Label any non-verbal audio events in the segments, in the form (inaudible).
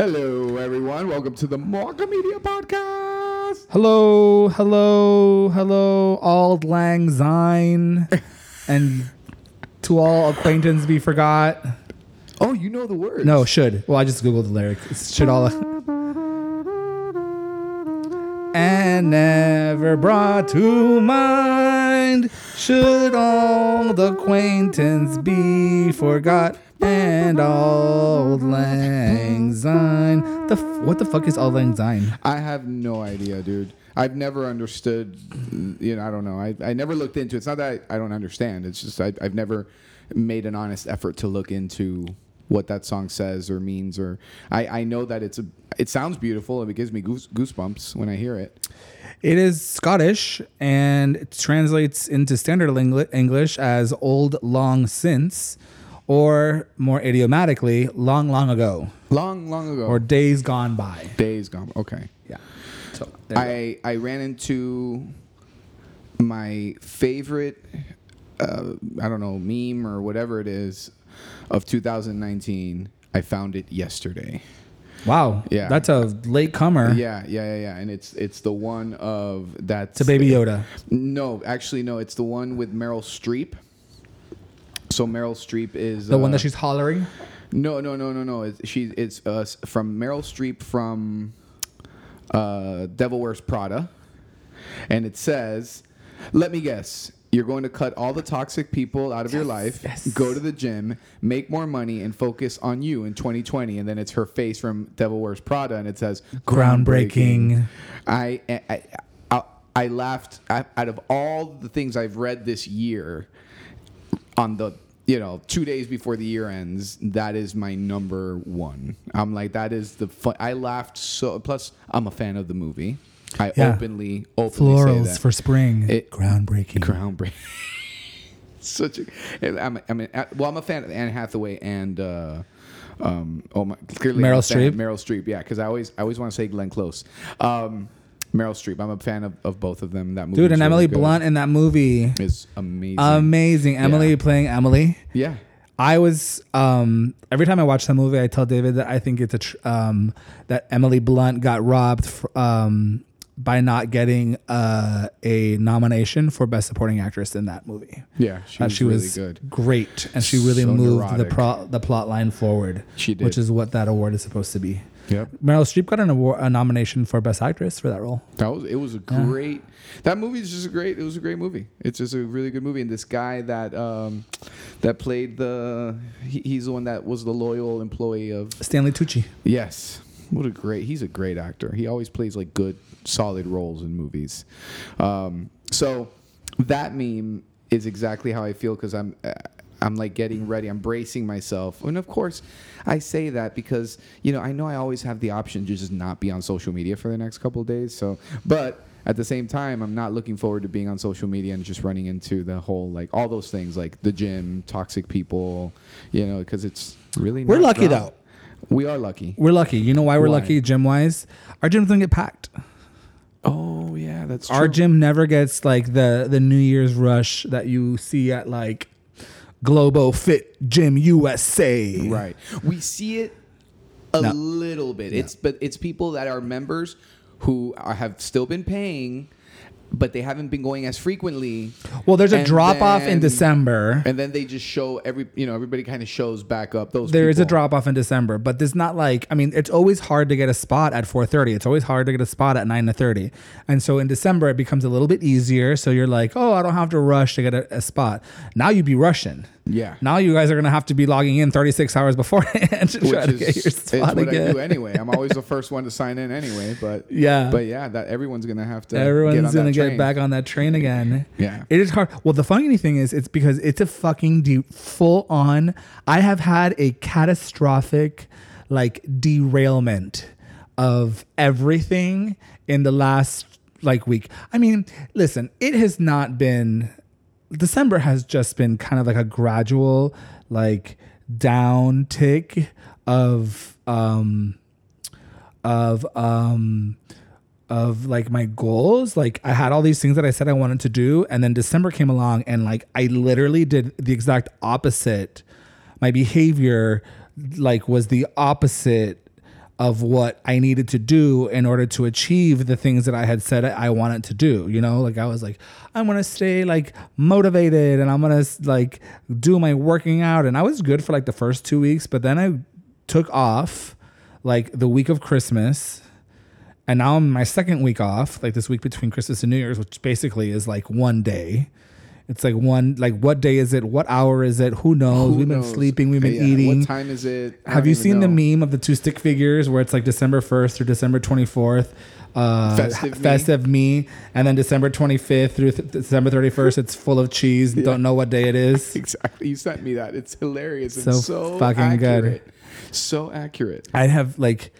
Hello, everyone. Welcome to the Marca Media Podcast. Hello, hello, hello, Auld Lang Syne, (laughs) and to all acquaintance be forgot. Oh, you know the words. No, should. Well, I just googled the lyric. It's should all. and never brought to mind should all the acquaintance be forgot and Auld Lang Syne. The f- what the fuck is Auld Lang Syne? I have no idea, dude. I've never understood. You know, I don't know. I, I never looked into. It's not that I, I don't understand. It's just I, I've never made an honest effort to look into what that song says or means. Or I, I know that it's a. It sounds beautiful and it gives me goose, goosebumps when I hear it. It is Scottish and it translates into standard English as old long since, or more idiomatically, long long ago, Long, long ago. or days gone by. days gone. Okay. Yeah. So I I ran into my favorite uh, I don't know meme or whatever it is of 2019. I found it yesterday. wow. Yeah. That's a late comer. Yeah, yeah, yeah, yeah. And it's it's the one of that. It's a baby Yoda. No, actually, no. It's the one with Meryl Streep. So Meryl Streep is The one uh, that she's hollering. No, no, no, no, no. It's, she, it's uh, from Meryl Streep from uh, Devil Wears Prada, and it says, "Let me guess." You're going to cut all the toxic people out of your life, yes. go to the gym, make more money, and focus on you in 2020. And then it's her face from Devil Wears Prada, and it says Groundbreaking. I I, I, I laughed I, out of all the things I've read this year on the you know two days before the year ends. That is my number one. I'm like that is the fun. I laughed so. Plus, I'm a fan of the movie. I Yeah. openly openly say Florals that. for spring. It- Groundbreaking. groundbreaking. (laughs) Such a. I'm, I mean, well, I'm a fan of Anne Hathaway and. Uh, um, oh my, clearly Meryl Streep? Meryl Streep, yeah, because I always, I always want to say Glenn Close. Um, Meryl Streep, I'm a fan of, of both of them. That movie, Dude, and Emily Blunt in that movie. is amazing. Amazing. Emily Yeah. playing Emily. yeah, I was um, every time I watch that movie, I tell David that I think it's a tr- um, that Emily Blunt got robbed f- um, by not getting uh, a nomination for Best Supporting Actress in that movie. yeah, she was she really was good. great, and she really So moved neurotic. the pro- the plot line forward. She did. which is what that award is supposed to be. Yep, Meryl Streep got an award, a nomination for Best Actress for that role. that was it. Was a great. That movie is just a great. It was a great movie. It's just a really good movie. And this guy that um, that played the, he, he's the one that was the loyal employee of Stanley Tucci. Yes. What a great. He's a great actor. He always plays like good, solid roles in movies. Um, so that meme is exactly how I feel because I'm. I'm like getting ready. I'm bracing myself, and of course, I say that because you know I know I always have the option to just not be on social media for the next couple of days. So, but at the same time, I'm not looking forward to being on social media and just running into the whole like all those things like the gym, toxic people, you know, because it's really. We're lucky, though. We are lucky. We're lucky. You know why we're Why? lucky, gym wise? Our gyms don't get packed. Oh yeah, that's true. Our gym never gets like the the New Year's rush that you see at like Globo Fit Gym USA. right. We see it a No. little bit. It's but it's people that are members who are, have still been paying, but they haven't been going as frequently. Well, there's a drop off in December. And then they just show every you know everybody kind of shows back up those. There is a drop off in December, but there's not like I mean, it's always hard to get a spot at 4:30. It's always hard to get a spot at 9 to 30. And so in December it becomes a little bit easier. So you're like, oh, I don't have to rush to get a, a spot. Now you'd be rushing. Yeah. Now you guys are gonna have to be logging in 36 hours beforehand (laughs) to try to Which get is your it's spot what I do anyway. I'm always the (laughs) first one to sign in anyway. But Yeah. but yeah, that everyone's gonna have to. get Everyone's on gonna that get train. back on that train again. Yeah. It is hard. Well, the funny thing is, it's because it's a fucking de- full on. I have had a catastrophic, like, derailment of everything in the last like week. I mean, listen, it has not been. December has just been kind of like a gradual, like, down tick of um of um of like my goals. Like I had all these things that I said I wanted to do, and then December came along, and like I literally did the exact opposite. My behavior, like, was the opposite of what I needed to do in order to achieve the things that I had said I wanted to do. You know, like I was like, I'm gonna stay like motivated and I'm gonna like do my working out. And I was good for like the first two weeks, but then I took off like the week of Christmas. And now I'm my second week off, like this week between Christmas and New Year's, which basically is like one day. It's like one, like what day is it? What hour is it? Who knows? Who we've been sleeping. We've been Yeah, eating. What time is it? I Have you seen know. the meme of the two stick figures where it's like December 1st or December 24th? Uh, Festive me. festive me, and then December 25th through th- December 31st, it's full of cheese. Don't know what day it is. (laughs) Exactly. You sent me that. It's hilarious. So It's so fucking good. So accurate. I have like,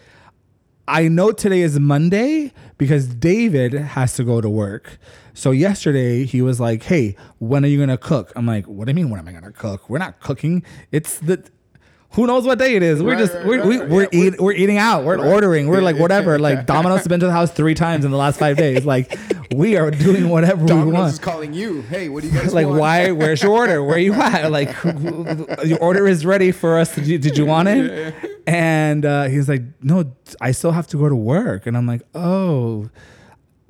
I know today is Monday because David has to go to work. So yesterday he was like, "Hey, when are you gonna cook?" I'm like, "What do you mean? When am I gonna cook? We're not cooking. It's the." Who knows what day it is? We're Right, just right, we're right, we, we're, Yeah, eat, we're eating out. We're ordering. We're like whatever. Like Domino's has been to the house three times in the last five days. Like we are doing whatever we Domino's want is calling you. Hey, what do you guys want?" Like want? why where's your order where are you at (laughs) like your order is ready for us did you, did you want it and uh, he's like no i still have to go to work and i'm like oh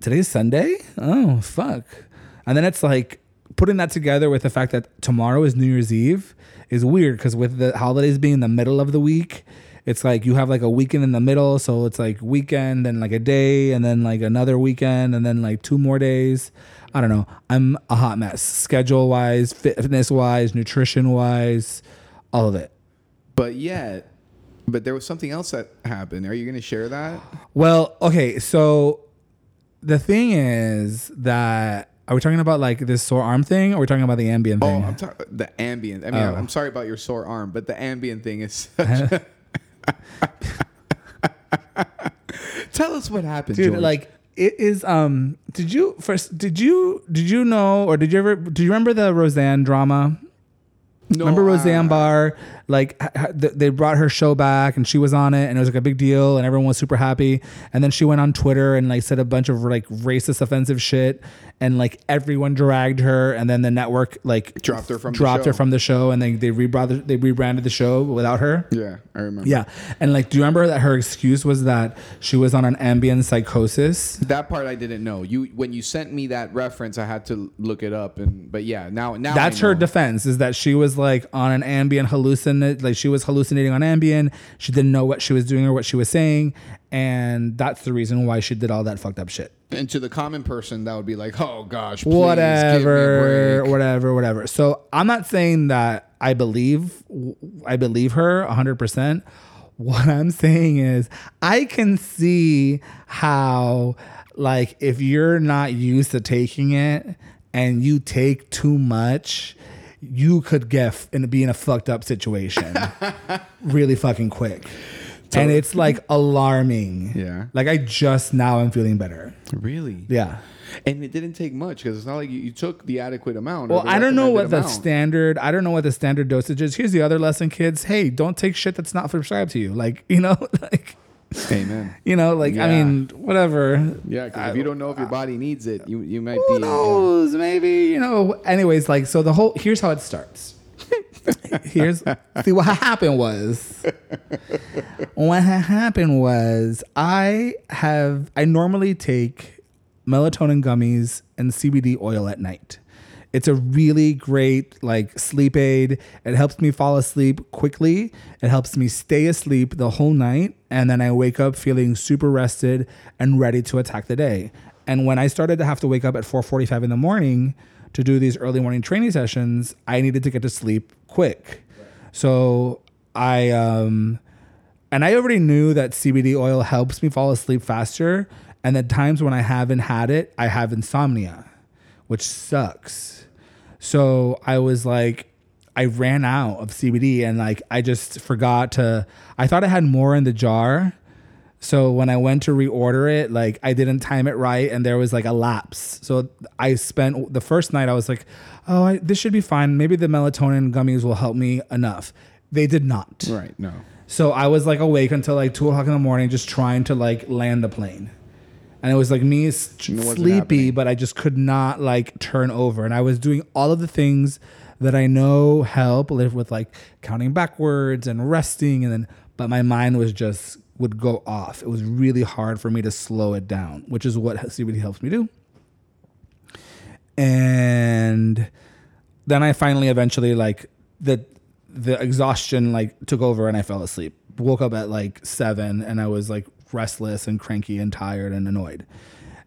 today's sunday? Oh fuck. And then it's like putting that together with the fact that tomorrow is new year's eve is weird because with the holidays being in the middle of the week it's like you have like a weekend in the middle. So it's like weekend and like a day and then like another weekend and then like two more days. I don't know. I'm a hot mess schedule wise fitness wise nutrition wise all of it. But yet, but there was something else that happened. Are you going to share that? well okay so the thing is that are we talking about like this sore arm thing or are we talking about the Ambien Oh, thing I'm talking the Ambien. I mean, Oh. I'm sorry about your sore arm, but the Ambien thing is. (laughs) Such (laughs) Tell us what happened, dude George. like it is um did you first did you did you know or did you ever do you remember the roseanne drama No, remember roseanne barr like h- h- th- they brought her show back and she was on it and it was like a big deal and everyone was super happy and then she went on twitter and like said a bunch of like racist offensive shit and like everyone dragged her and then the network like Dropped her from the dropped her show. from the show and they they rebranded they rebranded the show without her Yeah, I remember. yeah and like do you remember that her excuse was that she was on an Ambien psychosis That part I didn't know. You when you sent me that reference, I had to look it up. And but yeah, now now That's her defense is that she was like on an Ambien hallucinate, like she was hallucinating on Ambien. She didn't know what she was doing or what she was saying, and that's the reason why she did all that fucked up shit. And to the common person, that would be like, oh gosh, please whatever, give me a break. whatever, whatever. So I'm not saying that I believe I believe her 100. percent What I'm saying is I can see how like if you're not used to taking it and you take too much, you could get and be in a fucked up situation (laughs) really fucking quick. And it's like alarming. Yeah. Like I just now I'm feeling better. Really? Yeah. And it didn't take much because it's not like you, you took the adequate amount. Well, I don't know what recommended the standard. I don't know what the standard dosage is. Here's the other lesson, kids. Hey, don't take shit that's not prescribed to you. Like you know, (laughs) like Amen. (laughs) you know, like I mean, whatever. Yeah, because if you don't know if your body needs it, you you might Who be. Uh, knows? Maybe you know. Anyways, like so, the whole here's how it starts. (laughs) here's see what happened was what happened was I have I normally take melatonin gummies and CBD oil at night. It's a really great like sleep aid. It helps me fall asleep quickly. It helps me stay asleep the whole night and then I wake up feeling super rested and ready to attack the day. And when I started to have to wake up at 4:45 in the morning to do these early morning training sessions, I needed to get to sleep quick. So I um and I already knew that CBD oil helps me fall asleep faster. And the times when I haven't had it, I have insomnia, which sucks. So I was like, I ran out of CBD and like I just forgot to. I thought I had more in the jar. So when I went to reorder it, like I didn't time it right and there was like a lapse. So I spent the first night, I was like, oh, I, this should be fine. Maybe the melatonin gummies will help me enough. They did not. Right. No. So I was like awake until like two o'clock in the morning, just trying to like land the plane. And it was like me s- It wasn't sleepy, but I just could not like turn over. And I was doing all of the things that I know help live with like counting backwards and resting. And then, but my mind was just would go off. It was really hard for me to slow it down, which is what CBD helps me do. And then I finally eventually like the the exhaustion like took over and I fell asleep. Woke up at like seven and I was like restless and cranky and tired and annoyed.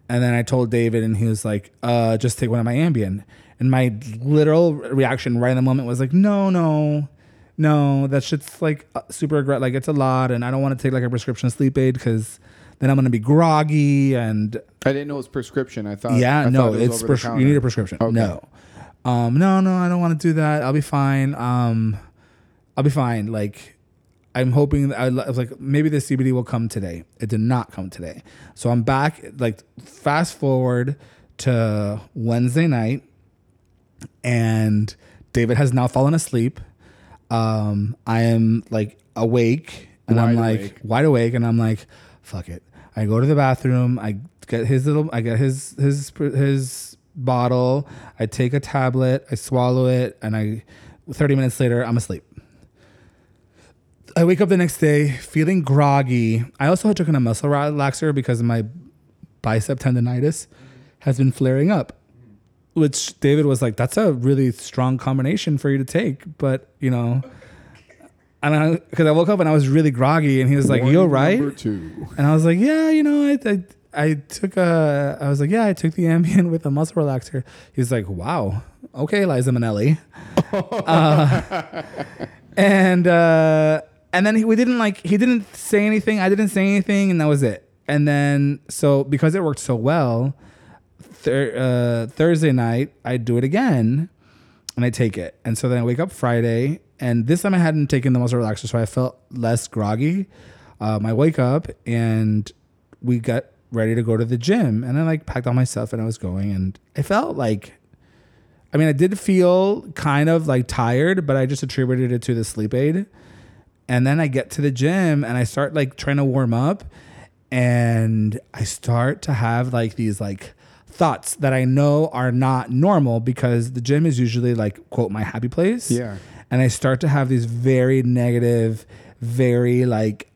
And then I told David and he was like, uh, just take one of my Ambien. And my literal reaction right in the moment was like, no, no, no, that shit's like uh, super regret. Like it's a lot. And I don't want to take like a prescription sleep aid because then I'm going to be groggy. And I didn't know it was prescription. I thought. yeah, I no, thought it it's pres- you need a prescription. Okay. No, um, no, no, I don't want to do that. I'll be fine. Um, I'll be fine. Like, I'm hoping I I was like maybe the CBD will come today. It did not come today, so I'm back. Like, fast forward to Wednesday night, and David has now fallen asleep. Um, I am like awake, and I'm like awake. wide awake, and I'm like, fuck it. I go to the bathroom. I get his little. I get his his his bottle. I take a tablet. I swallow it, and I. Thirty minutes later, I'm asleep. I wake up the next day feeling groggy. I also had taken a muscle relaxer because my bicep tendonitis has been flaring up. Which David was like, "That's a really strong combination for you to take," but you know, and I because I woke up and I was really groggy, and he was like, "You all right?" Number two. And I was like, yeah, you know, I, I, I took a, I was like, yeah, I took the Ambien with a muscle relaxer. He's like, wow, okay, Liza Minnelli. (laughs) uh, and, uh, and then he, we didn't like, he didn't say anything. I didn't say anything and that was it. And then, so because it worked so well, thir- uh, Thursday night, I do it again and I take it. And so then I wake up Friday, and this time I hadn't taken the muscle relaxer, so I felt less groggy. Um, I wake up and we got ready to go to the gym, and I like packed all my stuff and I was going, and I felt like, I mean, I did feel kind of like tired, but I just attributed it to the sleep aid. And then I get to the gym and I start like trying to warm up and I start to have like these like thoughts that I know are not normal because the gym is usually like quote my happy place. Yeah. And I start to have these very negative, very like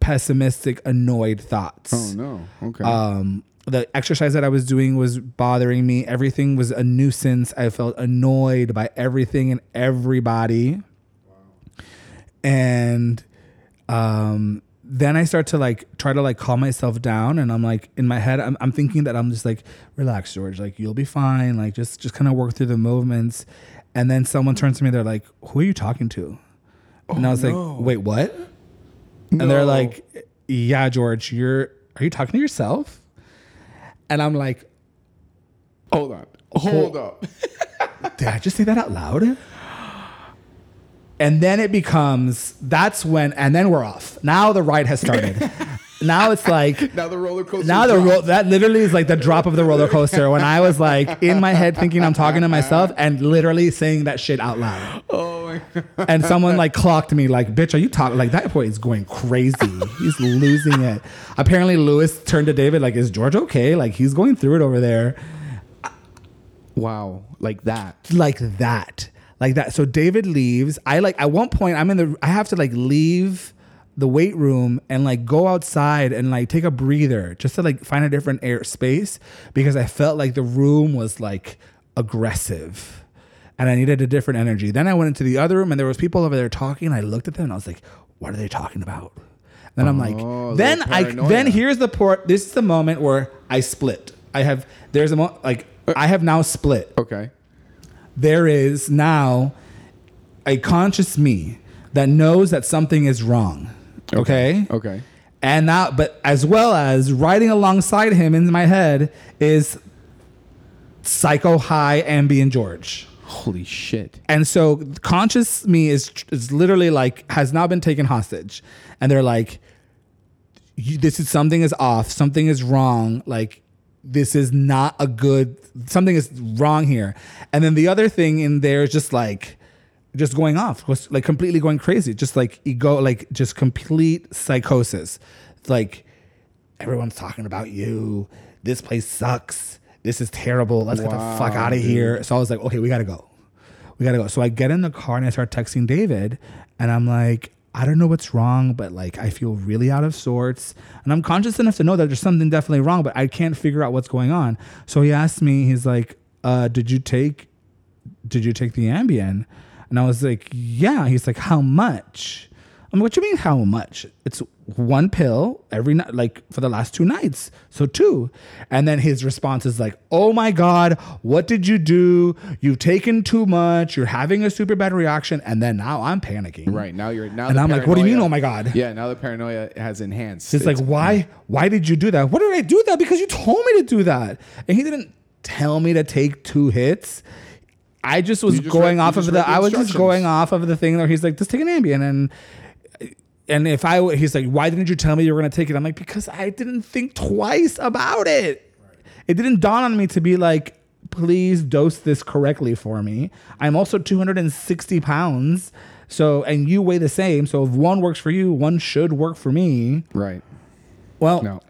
pessimistic, annoyed thoughts. Oh no. Okay. Um, the exercise that I was doing was bothering me. Everything was a nuisance. I felt annoyed by everything and everybody. And um, then I start to like try to like calm myself down, and I'm like in my head, I'm, I'm thinking that I'm just like relax, George. Like you'll be fine. Like just just kind of work through the movements. And then someone turns to me. They're like, "Who are you talking to?" and I was no. like, "Wait, what?" And they're like, "Yeah, George, you're are you talking to yourself?" And I'm like, hold on. Hold up. "Did I just say that out loud?" And then it becomes that's when and then we're off. Now the ride has started. (laughs) now it's like Now the roller coaster. now the dropped. ro- that literally is like the drop of the roller coaster when I was like in my head thinking I'm talking to myself and literally saying that shit out loud. (laughs) Oh my god. and someone like clocked me like bitch are you talking like that boy is going crazy he's losing it apparently lewis turned to david like is george okay like he's going through it over there Wow. Like that. like that like that. So david leaves. I like at one point i'm in the i have to like leave the weight room and like go outside and like take a breather just to like find a different air space because i felt like the room was like aggressive and i needed a different energy. Then i went into the other room and there was people over there talking. And i looked at them and i was like what are they talking about? Then i'm Oh, like then i then here's the port this is the moment where i split. I have there's a mo- like i have now split. Okay. There is now a conscious me that knows that something is wrong. Okay. Okay. And that, but as well as riding alongside him in my head is Psycho High Ambien George. Holy shit. And so conscious me is is literally like has now been taken hostage, and they're like, "This is something is off, something is wrong. Like this is not a good something is wrong here." And then the other thing in there is just like just going off, was like completely going crazy, just like ego, like just complete psychosis, like everyone's talking about you. This place sucks. This is terrible. Let's get the fuck out of here. So I was like, okay, we gotta go. We gotta go. So I get in the car and I start texting David, and I'm like, I don't know what's wrong, but like I feel really out of sorts. And I'm conscious enough to know that there's something definitely wrong, but I can't figure out what's going on. So he asked me, he's like, uh, did you take did you take the Ambien? And I was like, yeah. He's like, how much? I'm like, what you mean how much? It's one pill every night, like for the last two nights. So two. And then his response is like, oh my God, what did you do? You've taken too much. You're having a super bad reaction. And then now I'm panicking. Right now you're now. And I'm like, what do you mean, oh my God? Yeah, now the paranoia has enhanced. It's like, It's- why? Why did you do that? What did I do that? Because you told me to do that, and he didn't tell me to take two hits. I just was just going read- off of the. I was just going off of the thing where he's like, just take an Ambien, and and if I, he's like, why didn't you tell me you were gonna take it? I'm like, because I didn't think twice about it. It didn't dawn on me to be like, please dose this correctly for me. I'm also 260 pounds. So, and you weigh the same. So, if one works for you, one should work for me. right. Well, No,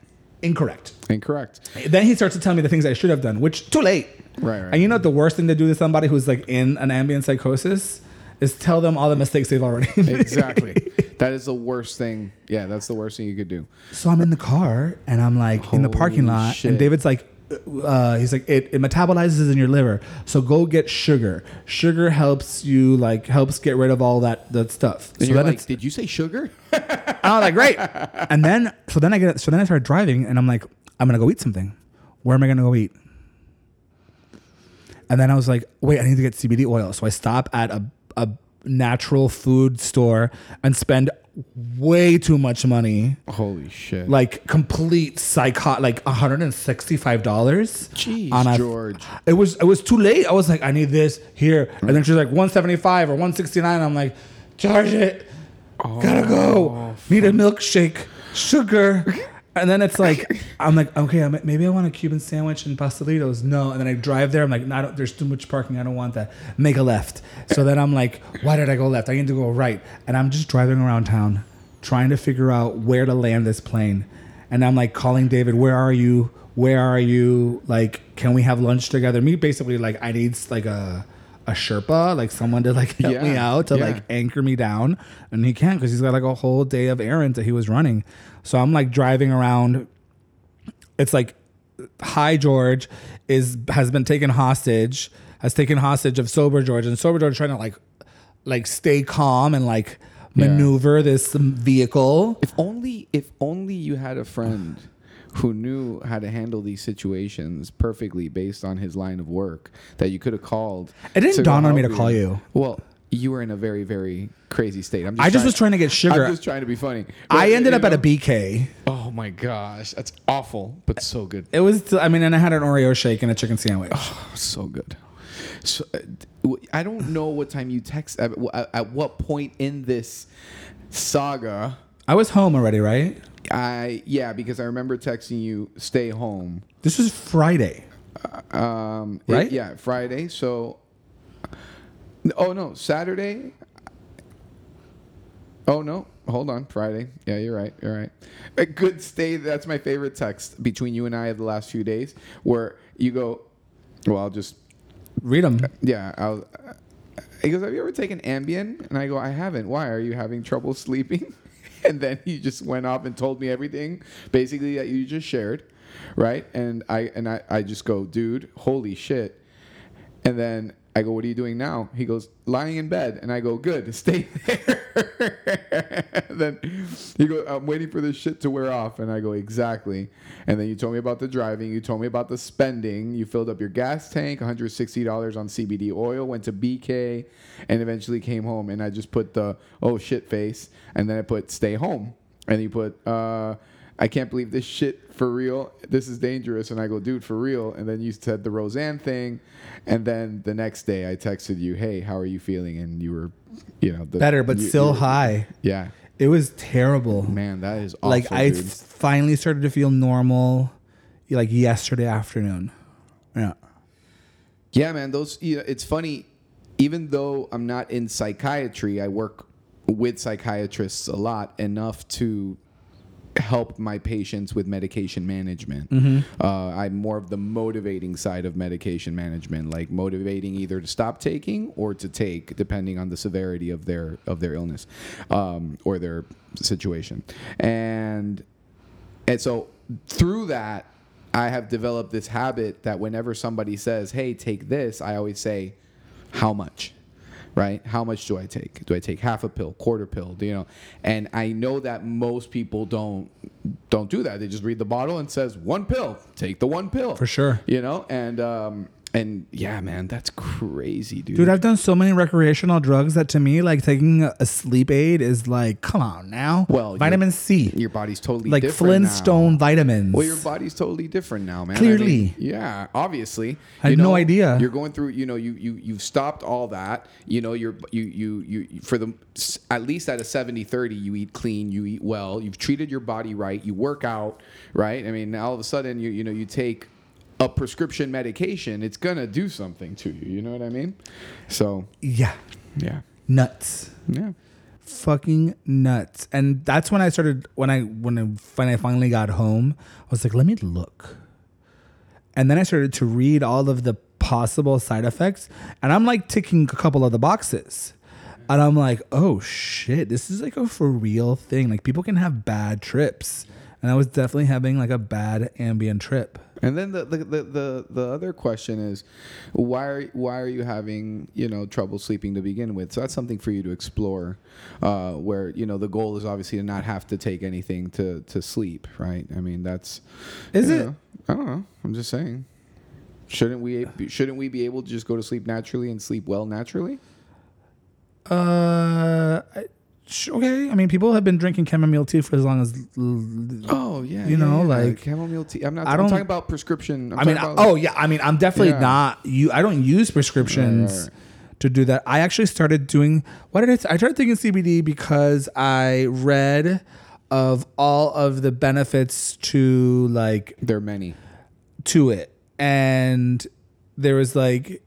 incorrect. incorrect. Then he starts to tell me the things I should have done, which too late. Right, right. And you know what the worst thing to do to somebody who's like in an Ambien psychosis is tell them all the mistakes they've already (laughs) made. Exactly. That is the worst thing. Yeah, that's the worst thing you could do. So I'm in the car and I'm like in the parking lot, shit. and David's like, uh, he's like, it, it metabolizes in your liver, so go get sugar. Sugar helps you like helps get rid of all that that stuff. And so you're then like, did you say sugar? (laughs) I was like, great. And then so then I get so then I started driving and I'm like, I'm gonna go eat something. Where am I gonna go eat? And then I was like, wait, I need to get CBD oil. So I stop at a, a natural food store and spend way too much money. Holy shit! Like complete psycho like $165 Jeez, on a- George. It was it was too late. I was like, I need this here. And then she's like 175 or 169. I'm like, charge it. Oh, Gotta go. Need a milkshake. Sugar. (laughs) And then it's like, (laughs) I'm like, okay, I'm, maybe I want a Cuban sandwich and pastelitos. No. And then I drive there. I'm like, no, I don't- there's too much parking. I don't want that. Make a left. So then I'm like, why did I go left? I need to go right. And I'm just driving around town trying to figure out where to land this plane. And I'm like calling David, where are you? Where are you? Like, can we have lunch together? Me basically like I need like a a Sherpa, like someone to like help me out to yeah. like anchor me down, and he can't because he's got like a whole day of errands that he was running. So I'm like driving around. It's like, hi George is has been taken hostage, has taken hostage of sober George, and sober George trying to like, like stay calm and like Yeah. maneuver this vehicle. If only, if only you had a friend who knew how to handle these situations perfectly based on his line of work that you could have called. It didn't dawn on me to help call you. Well, you were in a very, very crazy state. I'm just I just was trying to get sugar. I'm just trying to be funny. I ended up at a BK. Oh my gosh, that's awful, but so good. It was, I mean, and I had an Oreo shake and a chicken sandwich. Oh, so good. So uh, I don't know what time you text. At, at, at what point in this saga? I was home already, right? I yeah, because I remember texting you, "Stay home." This was Friday. Um, it- Right? yeah, Friday. So, oh no, Saturday. Oh no, hold on, Friday. Yeah, you're right. You're right. A good stay. That's my favorite text between you and I of the last few days, where you go. Well, I'll just Read them. yeah. I'll. He goes, "Have you ever taken Ambien?" And I go, "I haven't. Why? Are you having trouble sleeping?" (laughs) And then he just went off and told me everything, basically that you just shared, right? And I and I, I just go, "Dude, holy shit!" And then I go, "What are you doing now?" He goes, "Lying in bed." And I go, "Good, (laughs) stay there." (laughs) then he goes, "I'm waiting for this shit to wear off." And I go, "Exactly." And then you told me about the driving. You told me about the spending. You filled up your gas tank, $160 on CBD oil. Went to BK, and eventually came home. And I just put the oh shit face, and then I put stay home. And you put uh, I can't believe this shit for real. This is dangerous. And I go, dude, for real. And then you said the Roseanne thing. And then the next day I texted you, hey, how are you feeling? And you were, you know, the, Better, but you- still you were- high. Yeah. It was terrible. Man, that is awful. like I dude. finally started to feel normal, like yesterday afternoon. Yeah. Yeah, man. Those. You know, it's funny. Even though I'm not in psychiatry, I work with psychiatrists a lot enough to help my patients with medication management. Mm-hmm. Uh, I'm more of the motivating side of medication management, like motivating either to stop taking or to take, depending on the severity of their of their illness um, or their situation. And and so through that, I have developed this habit that whenever somebody says, "Hey, take this," I always say, "How much?" Right? How much do I take? Do I take half a pill, quarter pill? Do you know? And I know that most people don't don't do that. They just read the bottle and says one pill. Take the one pill For sure. You know, and um, and yeah, man, that's crazy, dude. Dude, I've done so many recreational drugs that to me, like taking a, sleep aid is like, come on now. Well, vitamin C, your body's totally like different now. Flintstone vitamins. Well, your body's totally different now, man. I Clearly. mean, yeah, obviously. I had You no idea. You're going through, you know, you you you've stopped all that. You know, you're you you you for the at least at a 70-30, you eat clean, you eat well, you've treated your body right, you work out, right? I mean, all of a sudden you you know, you take a prescription medication, it's gonna do something to you. You know what I mean? So yeah, yeah, nuts. yeah. fucking nuts. And that's when I started when I when I when I finally got home, I was like, let me look. And then I started to read all of the possible side effects, and I'm like ticking a couple of the boxes. And I'm like, oh shit, this is like a for real thing. Like people can have bad trips. And I was definitely having like a bad Ambien trip. And then the, the, the, the, the other question is, why are why are you having you know trouble sleeping to begin with? So that's something for you to explore. Uh, where you know the goal is obviously to not have to take anything to to sleep, right? I mean that's Is it? know, I don't know. I'm just saying. Shouldn't we shouldn't we be able to just go to sleep naturally and sleep well naturally? Uh, I- okay. I mean, people have been drinking chamomile tea for as long as. Oh yeah, You yeah, know, yeah. like- chamomile tea. I'm not. I I'm talking about prescription. I'm I mean, about, oh yeah. I mean, I'm definitely Yeah. not. You, I don't use prescriptions Right, right, to do that. I actually started doing. What did I? t- I started taking CBD because I read of all of the benefits to like there are many. to it, and there was like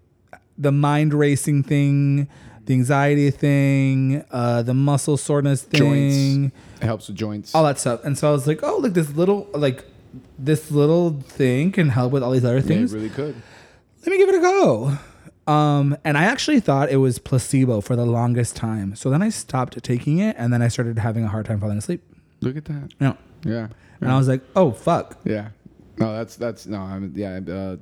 the mind racing thing, the anxiety thing, uh, the muscle soreness thing Joints. It helps with joints. all that stuff. And so I was like, oh, like this little like this little thing can help with all these other Yeah, it really could. Let me give it a go. Um, and I actually thought it was placebo for the longest time. So then I stopped taking it, and then I started having a hard time falling asleep. Look at that. You know, Yeah. and I was like, oh fuck. Yeah. No, that's that's no. I'm yeah. Uh,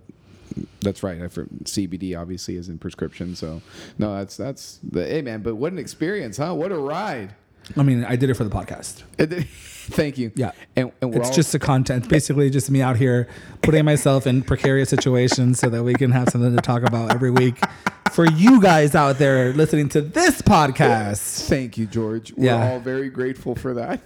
that's right. I for CBD obviously is in prescription, so no, that's that's the hey man. But what an experience, huh? What a ride. I mean, I did it for the podcast. (laughs) Thank you. Yeah. And, and It's all, just a content. It's basically just me out here putting myself in precarious situations so that we can have something to talk about every week for you guys out there listening to this podcast. thank you, George. We're Yeah. all very grateful for that.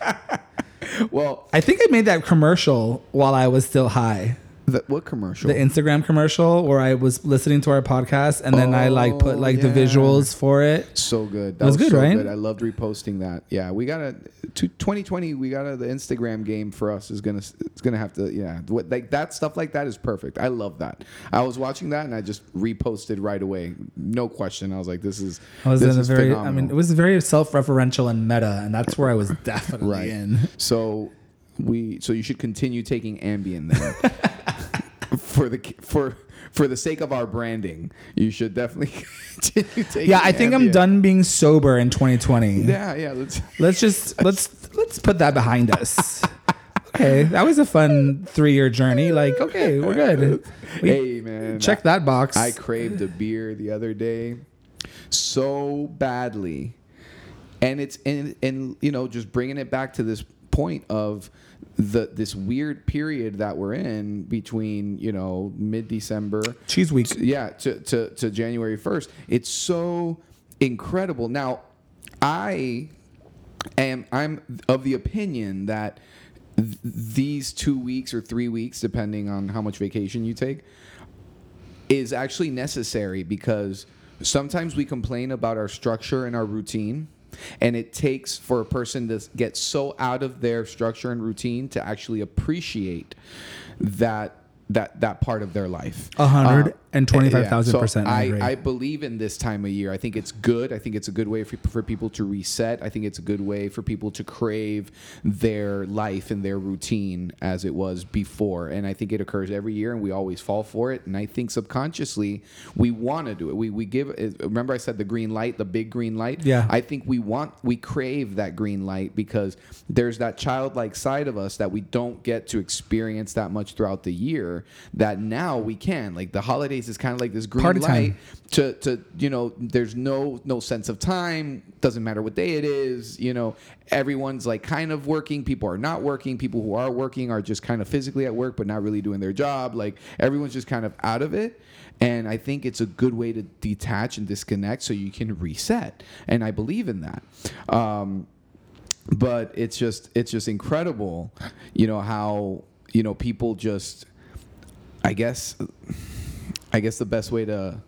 (laughs) well, I think I made that commercial while I was still high. The, what commercial? The Instagram commercial where I was listening to our podcast and then I like put Oh, like the visuals for it. so good. That was good, so right? I loved reposting that. Yeah, we got a to 2020. We got a, the Instagram game for us is gonna it's gonna have to yeah what like that stuff like that is perfect. I love that. I was watching that and I just reposted right away, no question. I was like, this is I was this in a very I mean it was very self-referential and meta and that's where I was (laughs) definitely right. in. So we so you should continue taking Ambien then (laughs) for the for for the sake of our branding. You should definitely (laughs) continue taking. Yeah, I think I'm done being sober in 2020. Yeah, yeah. Let's. (laughs) Let's just let's let's put that behind us. Okay, that was a fun three year journey. Like, okay, we're good. We hey man, check that box. I craved a beer the other day so badly. And it's and and you know just bringing it back to this point of the this weird period that we're in between, you know, mid-December Cheese week. yeah, to, to, to January 1st. It's so incredible. Now, I am I'm of the opinion that th- these 2 weeks or 3 weeks depending on how much vacation you take is actually necessary because sometimes we complain about our structure and our routine and it takes for a person to get so out of their structure and routine to actually appreciate that that that part of their life. A hundred uh, And eh, 25,000% I I, agree. I believe in this time of year. I think it's good. I think it's a good way for, for people to reset. I think it's a good way for people to crave their life and their routine as it was before. And I think it occurs every year, and we always fall for it. And I think subconsciously we want to do it. We we give. Eh, remember, I said the green light, the big green light. Yeah. I think we want, we crave that green light because there's that childlike side of us that we don't get to experience that much throughout the year. That now we can. Like the holidays is kind of like this green Party light time. to to you know. There's no no sense of time. Doesn't matter what day it is. You know, everyone's like kind of working. People are not working. People who are working are just kind of physically at work, but not really doing their job. Like everyone's just kind of out of it. And I think it's a good way to detach and disconnect so you can reset. And I believe in that. Um, but it's just it's just incredible, you know how you know people just. I guess, I guess the best way to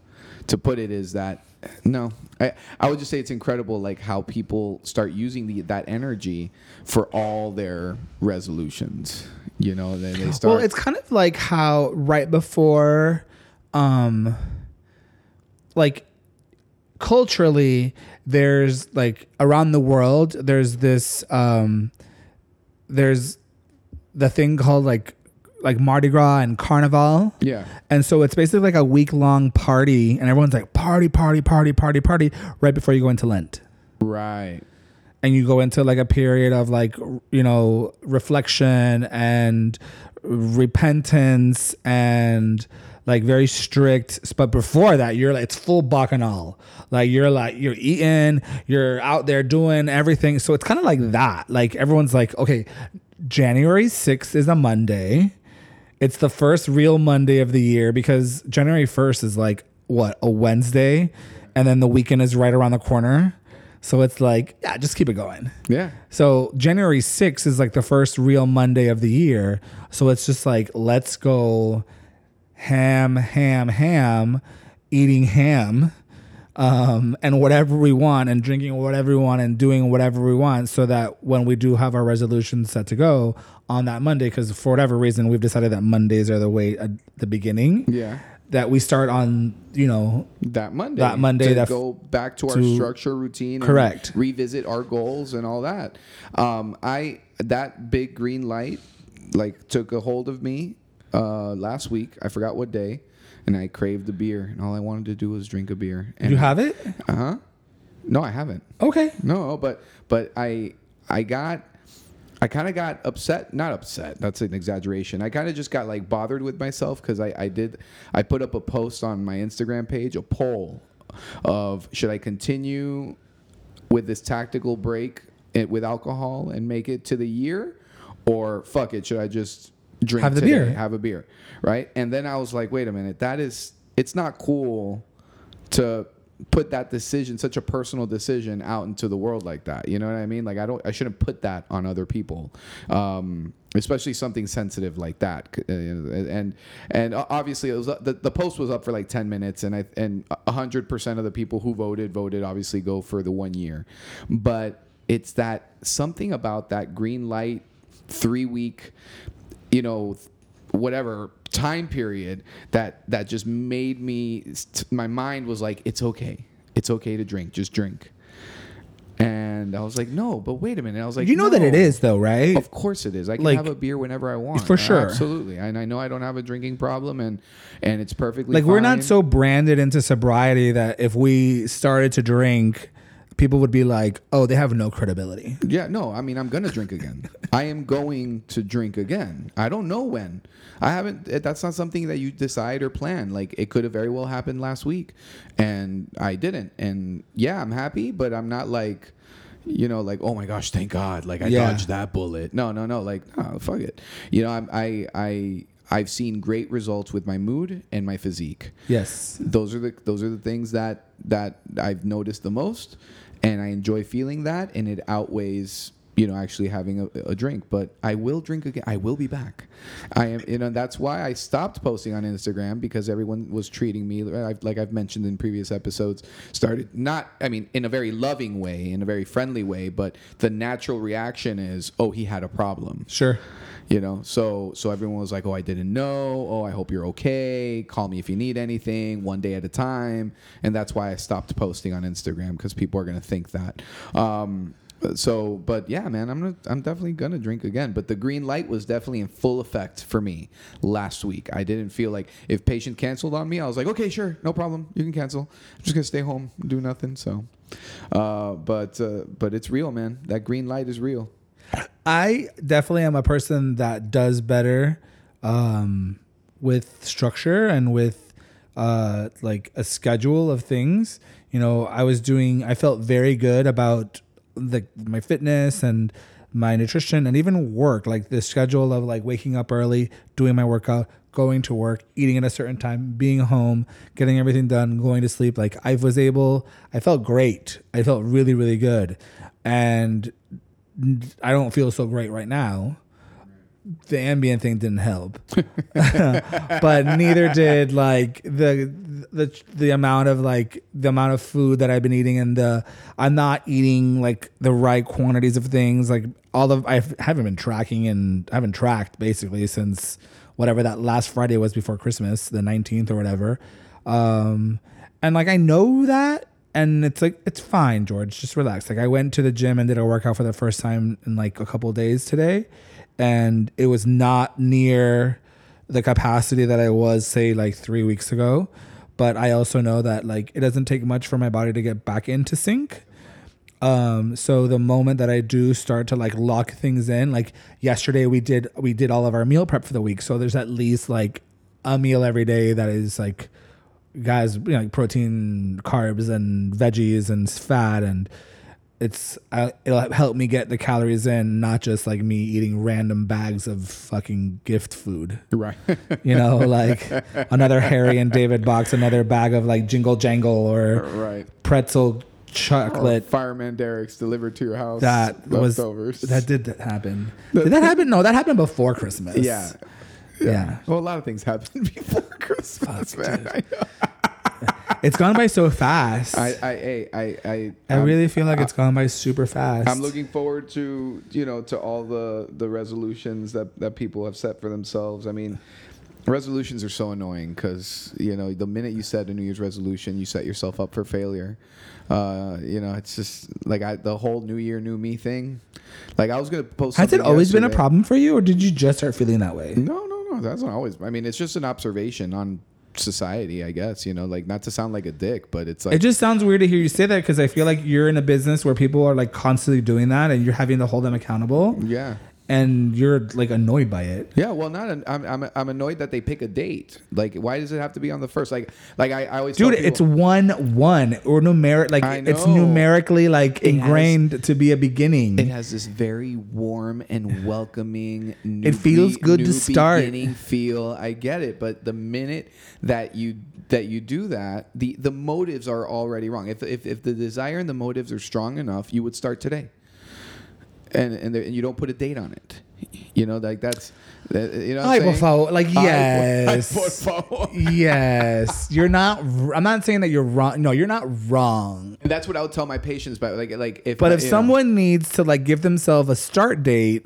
to put it is that no, I, I would just say it's incredible like how people start using the that energy for all their resolutions. You know, then they start. Well, it's kind of like how right before, um, like culturally, there's like around the world, there's this, um, there's the thing called like like Mardi Gras and Carnival. yeah. And so it's basically like a week long party, and everyone's like party, party, party, party, party, right before you go into Lent. Right. and you go into like a period of like you know reflection and repentance and like very strict but before that you're like it's full bacchanal like you're like you're eating you're out there doing everything so it's kind of like that like everyone's like okay january 6th is a monday it's the first real monday of the year because january 1st is like what a wednesday and then the weekend is right around the corner so it's like yeah just keep it going Yeah. so January 6th is like the first real Monday of the year. So it's just like, let's go ham, ham, ham, eating ham, um, and whatever we want, and drinking whatever we want, and doing whatever we want, so that when we do have our resolutions set to go on that Monday, because for whatever reason we've decided that Mondays are the way at the beginning, Yeah. that we start on, you know, That Monday. That Monday To that go back to our to- structure routine. and Correct. revisit our goals and all that. Um, I that big green light like took a hold of me uh, last week. I forgot what day, and I craved a beer, and all I wanted to do was drink a beer. And you have it. Uh huh. No, I haven't. Okay. No, but but I I got I kind of got upset. Not upset. That's an exaggeration. I kind of just got like bothered with myself because I I did I put up a post on my Instagram page, a poll of should I continue with this tactical break it, with alcohol and make it to the year, or fuck it, should I just drink Have the today, beer. have a beer, right? And then I was like, wait a minute, that is it's not cool to put that decision such a personal decision out into the world like that you know what i mean? Like i don't i shouldn't put that on other people um especially something sensitive like that uh, and and obviously it was the, the post was up for like 10 minutes and i and 100% of the people who voted voted obviously go for the one year. But it's that something about that green light three week you know whatever time period that that just made me my mind was like it's okay. It's okay to drink. Just drink. And i was like no but wait a minute. I was like you know that it is though, right? of course it is. I can Like- have a beer whenever i want. For sure. absolutely. And i know i don't have a drinking problem and and it's perfectly like we're not so branded into sobriety that if we started to drink people would be like oh they have no credibility Yeah, no, I mean, I'm going to drink again. (laughs) I am going to drink again. I don't know when. I haven't, eh, that's not something that you decide or plan. Like, it could have very well happened last week, and I didn't. And yeah, I'm happy, but I'm not like, you know, like, oh my gosh, thank God. Like, I Yeah. dodged that bullet. No, no, no. Like, oh, fuck it. You know, I'm, I, I, I've seen great results with my mood and my physique. Yes. Those are the those are the things that that I've noticed the most, and I enjoy feeling that, and it outweighs you know, actually having a, a drink. But I will drink again. I will be back. I am, you know, that's why I stopped posting on Instagram because everyone was treating me I've, like I've mentioned in previous episodes. Started not, I mean, in a very loving way, in a very friendly way, but the natural reaction is, oh, he had a problem Sure. you know so so everyone was like oh i didn't know oh i hope you're okay call me if you need anything one day at a time and that's why i stopped posting on instagram because people are going to think that um so but yeah man i'm gonna i'm definitely gonna drink again. But the green light was definitely in full effect for me last week. I didn't feel like if patient canceled on me i was like okay sure no problem you can cancel. I'm just gonna stay home do nothing so. Uh but uh but it's real man. That green light is real. I definitely am a person that does better um, with structure and with uh, like a schedule of things. You know, I was doing. I felt very good about the my fitness and my nutrition and even work. Like the schedule of like waking up early, doing my workout, going to work, eating at a certain time, being home, getting everything done, going to sleep. Like I was able. I felt great. I felt really really good, and I don't feel so great right now. The Ambien thing didn't help, (laughs) but neither did like the the the amount of like the amount of food that I've been eating and the I'm not eating like the right quantities of things. Like all of I haven't been tracking and I haven't tracked basically since whatever that last Friday was before Christmas, the 19th or whatever. Um, and like I know that and it's like it's fine george just relax like i went to the gym and did a workout for the first time in like a couple days today and it was not near the capacity that i was say like three weeks ago. But i also know that like it doesn't take much for my body to get back into sync. Um so the moment that i do start to like lock things in like yesterday we did we did all of our meal prep for the week. So there's at least like a meal every day that is like guys, you know, like protein, carbs, and veggies and fat, and it's uh, it'll help me get the calories in, not just like me eating random bags of fucking gift food. right (laughs) You know, like another Harry and David box, another bag of like Jingle Jangle or right pretzel Or chocolate. fireman Derek's delivered to your house. that was that did happen. Did that happen? No, that happened before Christmas. yeah. yeah. Well, a lot of things happened (laughs) before Christmas, Fuck, man. I. (laughs) It's gone by so fast. I, I, I, I, I, I, I really feel like it's gone by super fast. I'm looking forward to you know to all the the resolutions that that people have set for themselves. I mean, resolutions are so annoying because you know the minute you set a New Year's resolution, you set yourself up for failure. Uh, you know, it's just like I, the whole New Year, New Me thing. Like I was gonna post. Has it always been a problem for you, or did you just start feeling that way? No, no, no. That's not always. I mean, it's just an observation on society, I guess. You know, like not to sound like a dick, but it's like It just sounds weird to hear you say that because I feel like you're in a business where people are like constantly doing that, and you're having to hold them accountable, yeah. And you're like annoyed by it. Yeah, well, not. An, I'm, I'm, I'm annoyed that they pick a date. Like, why does it have to be on the first? Like, like I, I always. Dude, people- it's one one or numeric like it's numerically like It has- ingrained to be a beginning. It has this very warm and (sighs) welcoming. New It feels good to start. Beginning feel. I get it, but the minute that you that you do that, the the motives are already wrong. If if, if the desire and the motives are strong enough, you would start today. And and, there, and you don't put a date on it. You know, like that's that, you know. Ay, I'm por favor, like Ay, por- ay, yes, por yes. You're not. I'm not saying that you're wrong. No, you're not wrong. And that's what I would tell my patients. But like like if But if you know- someone needs to like give themselves a start date,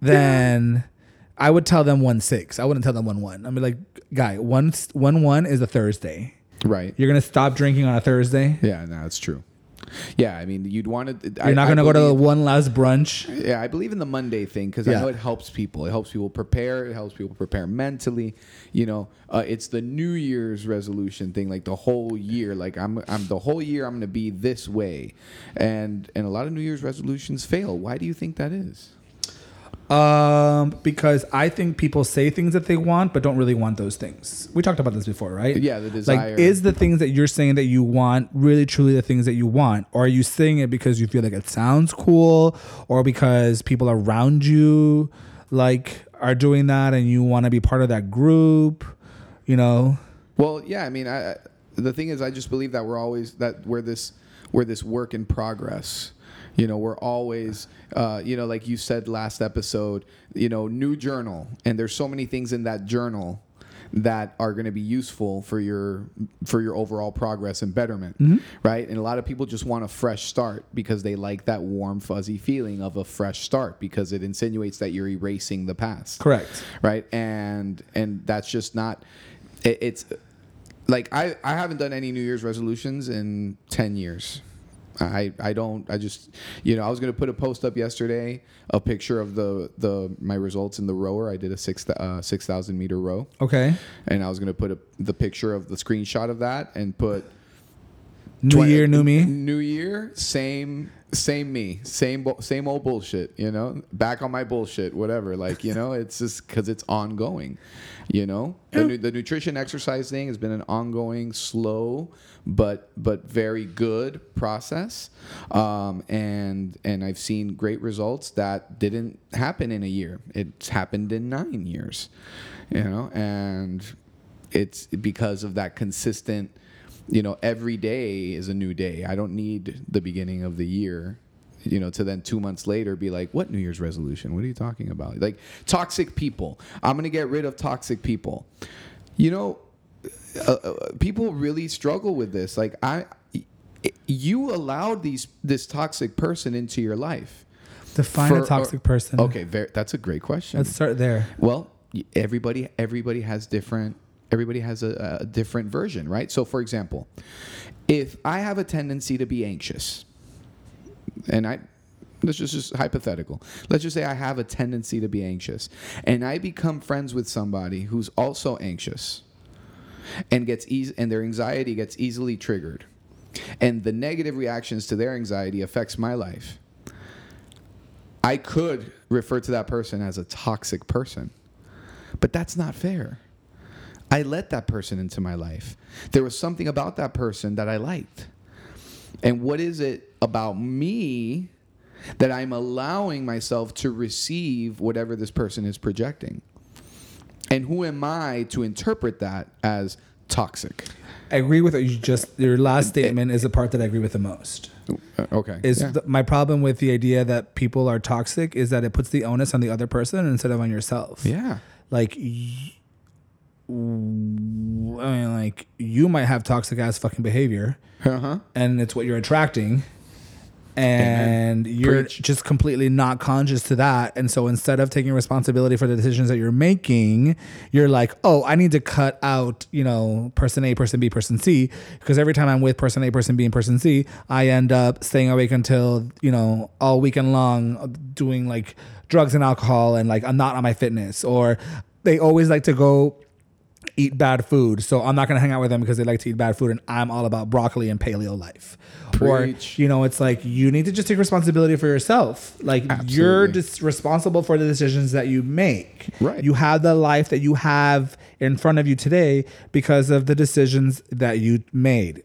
then I would tell them one six. I wouldn't tell them one one. I'd be like, guy, one one one is a Thursday. right. You're gonna stop drinking on a Thursday. Yeah, no, it's true. Yeah, I mean, you'd want to. You're not gonna go to the one last brunch. Yeah, I believe in the Monday thing because Yeah. I know it helps people. It helps people prepare. It helps people prepare mentally. You know, uh, it's the New Year's resolution thing. Like the whole year, like I'm, I'm the whole year I'm going to be this way, and and a lot of New Year's resolutions fail. Why do you think that is? Um, because I think people say things that they want, but don't really want those things. We talked about this before, right? Yeah, the desire. Like, is the things that you're saying that you want really truly the things that you want? Or are you saying it because you feel like it sounds cool or because people around you like are doing that and you want to be part of that group? You know? Well, yeah. I mean, I, the thing is, I just believe that we're always that we're this we're this work in progress. You know, we're always, uh, you know, like you said last episode, you know, new journal, and there's so many things in that journal that are going to be useful for your for your overall progress and betterment, right? And a lot of people just want a fresh start because they like that warm fuzzy feeling of a fresh start because it insinuates that you're erasing the past. Correct. right? And and that's just not it, it's like i i haven't done any new year's resolutions in 10 years I, I don't I just you know I was gonna put a post up yesterday a picture of the the my results in the rower I did a six uh, six thousand meter row Okay. and I was gonna put a, the picture of the screenshot of that and put New Twen- year, new me. New year, same same me, same same old bullshit. You know, back on my bullshit, whatever. Like you know, it's just because it's ongoing. You know, the, nu- the nutrition exercise thing has been an ongoing, slow but but very good process, um, and and I've seen great results that didn't happen in a year. It's happened in nine years. You know, and it's because of that consistent you know every day is a new day. I don't need the beginning of the year you know to then two months later be like what new year's resolution? What are you talking about? Like toxic people. I'm gonna get rid of toxic people. You know uh, uh, people really struggle with this. Like i you allowed these this toxic person into your life. Define For- a toxic person. okay very, that's a great question. Let's start there. well, everybody everybody has different everybody has a, a different version, right? So for example, if I have a tendency to be anxious, and I let's just just hypothetical. Let's just say I have a tendency to be anxious, and I become friends with somebody who's also anxious, and gets easy, and their anxiety gets easily triggered, and the negative reactions to their anxiety affects my life. I could refer to that person as a toxic person. But that's not fair. I let that person into my life. There was something about that person that I liked. And what is it about me that I'm allowing myself to receive whatever this person is projecting? And who am I to interpret that as toxic? I agree with you just. Your last statement is the part that I agree with the most. Uh, Okay. Is Yeah. the, my problem with the idea that people are toxic is that it puts the onus on the other person instead of on yourself. yeah. Like, y- I mean, like you might have toxic ass fucking behavior, Uh-huh. and it's what you're attracting, and you're Preach. just completely not conscious to that. And so instead of taking responsibility for the decisions that you're making, you're like, oh, I need to cut out, you know, person A, person B, person C, because every time I'm with person A, person B, and person C, I end up staying awake until you know all weekend long doing like drugs and alcohol, and like I'm not on my fitness, or they always like to go eat bad food. So I'm not going to hang out with them because they like to eat bad food and I'm all about broccoli and paleo life. Preach. Or, you know, it's like you need to just take responsibility for yourself. Like you're just responsible for the decisions that you make. Right. You have the life that you have in front of you today because of the decisions that you made.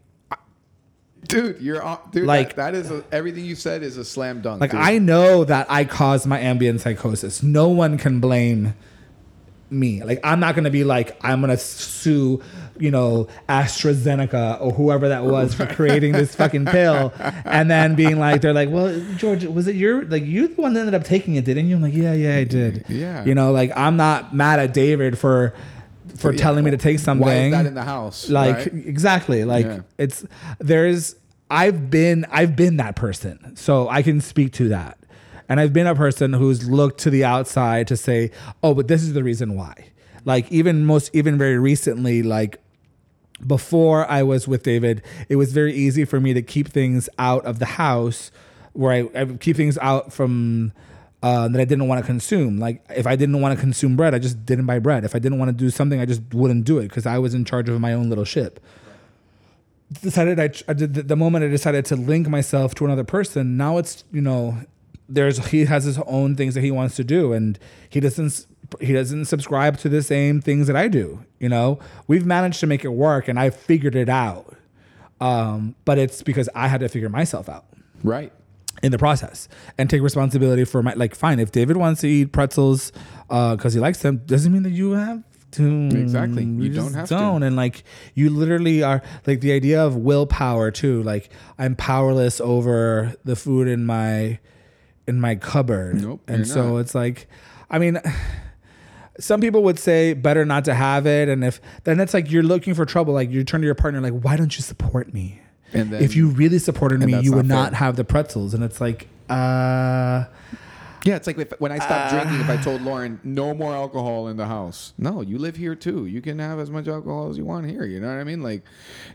Dude, you're on, dude. Like- Like that is a, everything you said is a slam dunk. Like dude. I know that I caused my Ambien psychosis. No one can blame me. Like I'm not gonna be like I'm gonna sue, you know, AstraZeneca or whoever that was for creating this fucking pill, (laughs) and then being like, they're like, well, George, was it your like you the one that ended up taking it, didn't you? I'm like, yeah, yeah, I did. Yeah. You know, like I'm not mad at David for for Yeah. telling me to take something Why is that in the house? like right? exactly like Yeah. it's there's i've been i've been that person so i can speak to that and i've been a person who's looked to the outside to say oh but this is the reason why like even most even very recently like before I was with David, it was very easy for me to keep things out of the house where I, I keep things out from uh, that I didn't want to consume. Like if I didn't want to consume bread, I just didn't buy bread. If I didn't want to do something, I just wouldn't do it because I was in charge of my own little ship. Decided I, I did the, the moment I decided to link myself to another person. Now it's you know there's he has his own things that he wants to do and he doesn't he doesn't subscribe to the same things that I do you know we've managed to make it work and I figured it out um, but it's because I had to figure myself out right. in the process and take responsibility for my like fine if David wants to eat pretzels because he likes them doesn't mean that you have to. Exactly. You just don't have to. don't. And like you literally are like the idea of willpower too. Like I'm powerless over the food in my in my cupboard. Nope, And so not. it's like, I mean. (sighs) Some people would say better not to have it, and if then it's like you're looking for trouble. Like you turn to your partner, like, why don't you support me? And then if you really supported me, you would not not have the pretzels. And it's like, uh, Yeah, it's like if, when I stopped drinking, if I (sighs) told Lauren, no more alcohol in the house. No, you live here too. You can have as much alcohol as you want here. You know what I mean? Like,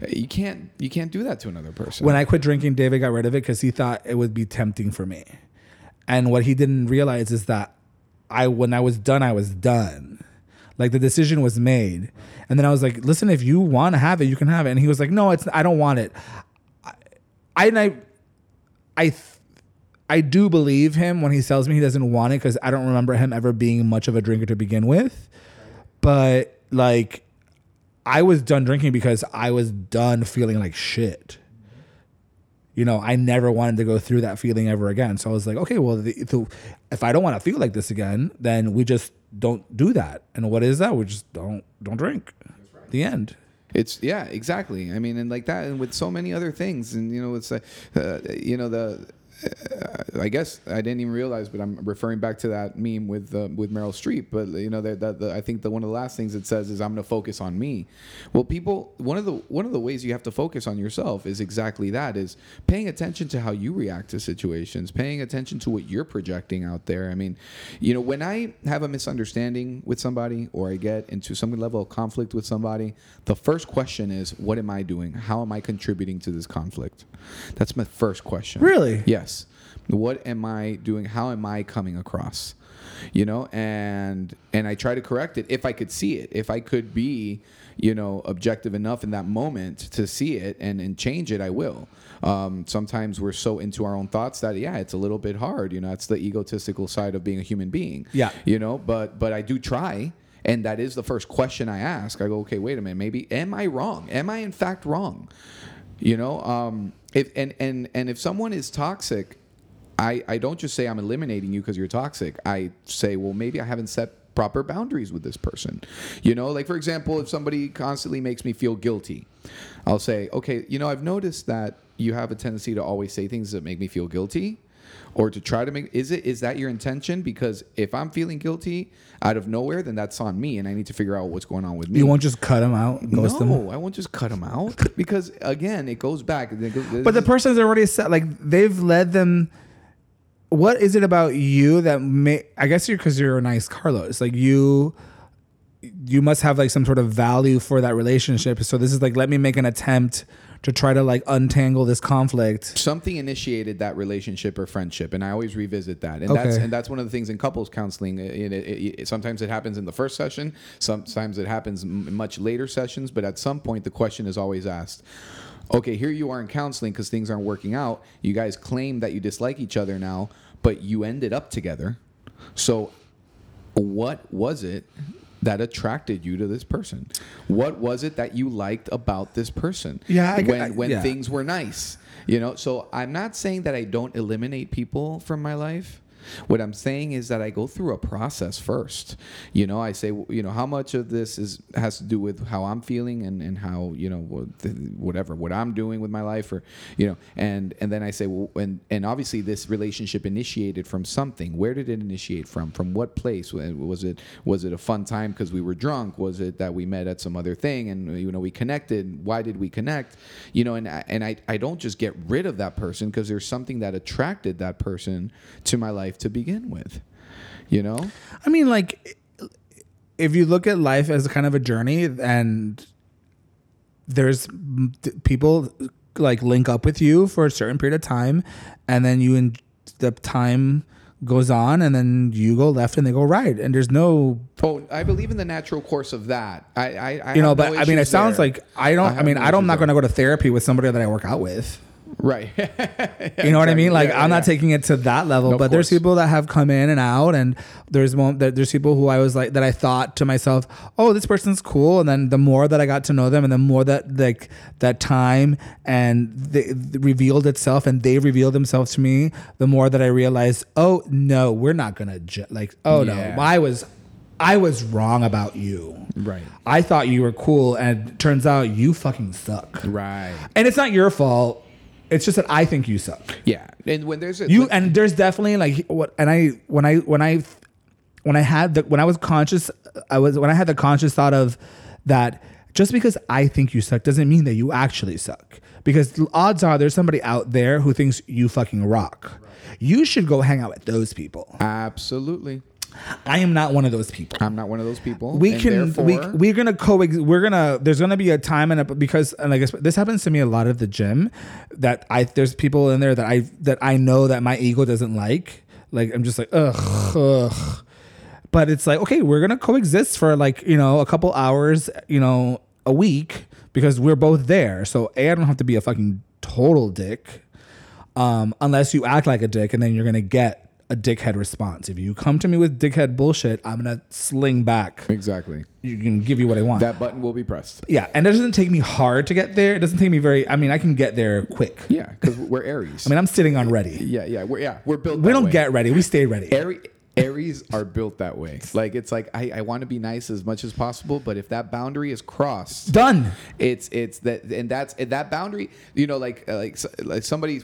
you can't you can't do that to another person. when I quit drinking, David got rid of it because he thought it would be tempting for me. And what he didn't realize is that I, when I was done, I was done. Like the decision was made, and then I was like, "Listen, if you want to have it, you can have it." And he was like, "No, it's I don't want it." I, I, I, I, do believe him when he tells me he doesn't want it because I don't remember him ever being much of a drinker to begin with. But like, I was done drinking because I was done feeling like shit you know, I never wanted to go through that feeling ever again. So I was like, okay, well, the, the, if I don't want to feel like this again, then we just don't do that. And what is that? We just don't don't drink. The end. It's yeah, exactly. I mean, and like that, and with so many other things, and you know, it's like, uh, you know the. I guess I didn't even realize, but I'm referring back to that meme with uh, with Meryl Streep. But you know, that, that I think the one of the last things it says is I'm going to focus on me. Well, people, one of the one of the ways you have to focus on yourself is exactly that: is paying attention to how you react to situations, paying attention to what you're projecting out there. I mean, you know, when I have a misunderstanding with somebody or I get into some level of conflict with somebody, the first question is, what am I doing? How am I contributing to this conflict? That's my first question. Really? Yes. What am I doing? How am I coming across? You know, and and I try to correct it if I could see it. If I could be, you know, objective enough in that moment to see it and and change it, I will. Um, sometimes we're so into our own thoughts that yeah, it's a little bit hard. You know, it's the egotistical side of being a human being. Yeah. You know, but but I do try. And that is the first question I ask. I go, okay, wait a minute. Maybe am I wrong? Am I in fact wrong? You know, um, if and and and if someone is toxic, I I don't just say I'm eliminating you because you're toxic. I say, well, maybe I haven't set proper boundaries with this person. You know, like for example, if somebody constantly makes me feel guilty, I'll say, okay, you know, I've noticed that you have a tendency to always say things that make me feel guilty. Or to try to make is it is that your intention? Because if I'm feeling guilty out of nowhere, then that's on me, and I need to figure out what's going on with me. You won't just cut them out, and ghost no, him. I won't just cut them out because again, it goes back. it goes- But the person's already set. Like they've led them. What is it about you that may? I guess you're because you're a nice Carlos. Like you, you must have like some sort of value for that relationship. So this is like, let me make an attempt to try to like untangle this conflict. something initiated that relationship or friendship and i always revisit that and that's Okay. and that's one of the things in couples counseling it, it, it, sometimes it happens in the first session sometimes it happens in much later sessions but at some point the question is always asked okay here you are in counseling because things aren't working out you guys claim that you dislike each other now but you ended up together so what was it that attracted you to this person? What was it that you liked about this person? Yeah, I- when I- when yeah. things were nice, you know. So I'm not saying that I don't eliminate people from my life. What I'm saying is that I go through a process first. You know, I say, you know, how much of this is has to do with how I'm feeling and, and how you know whatever what I'm doing with my life, or you know, and and then I say, well, and and obviously this relationship initiated from something. Where did it initiate from? From what place? Was it was it a fun time because we were drunk? Was it that we met at some other thing and you know we connected? Why did we connect? You know, and and I I don't just get rid of that person because there's something that attracted that person to my life to begin with. You know. I mean, like, if you look at life as kind of a journey, and there's people like link up with you for a certain period of time, and then you in the time goes on, and then you go left and they go right, and there's no, Oh, I believe in the natural course of that. I, I, I you know. But no I mean, it sounds there. like I don't. I, mean, I don't. I'm not going to go to therapy with somebody that I work out with. Right. (laughs) You know what I mean? Like Yeah, I'm yeah. not taking it to that level, No, but there's people that have come in and out, and there's one there's people who I was like that I thought to myself, oh, this person's cool, and then the more that I got to know them, and the more that like that time and they, revealed itself, and they revealed themselves to me, the more that I realized, oh no, we're not gonna ju- like, oh Yeah. no, I was I was wrong about you. Right. I thought you were cool, and turns out you fucking suck. Right. And it's not your fault. It's just that I think you suck. Yeah. And when there's a You like- and there's definitely like what and I when I when I when I had the when I was conscious I was when I had the conscious thought of that just because I think you suck doesn't mean that you actually suck. Because odds are there's somebody out there who thinks you fucking rock. You should go hang out with those people. absolutely. I am not one of those people. I'm not one of those people. we can we we're gonna co we're gonna there's gonna be a time and a, because and like this happens to me a lot at the gym that I there's people in there that I that I know that my ego doesn't like like I'm just like ugh ugh but it's like okay we're gonna coexist for like you know a couple hours you know a week because we're both there so a I don't have to be a fucking total dick um, unless you act like a dick and then you're gonna get a dickhead response. If you come to me with dickhead bullshit, I'm gonna sling back. exactly You can give you what I want. that button will be pressed. yeah, and it doesn't take me hard to get there. It doesn't take me very. I mean, I can get there quick. Yeah, because we're Aries. I mean, I'm sitting on ready. yeah, yeah, we're yeah we're built. We don't way. get ready. We stay ready. Aries. Aries are built that way. Like it's like I, I want to be nice as much as possible, but if that boundary is crossed, Done. it's it's that and that's and that boundary you know like uh, like, like somebody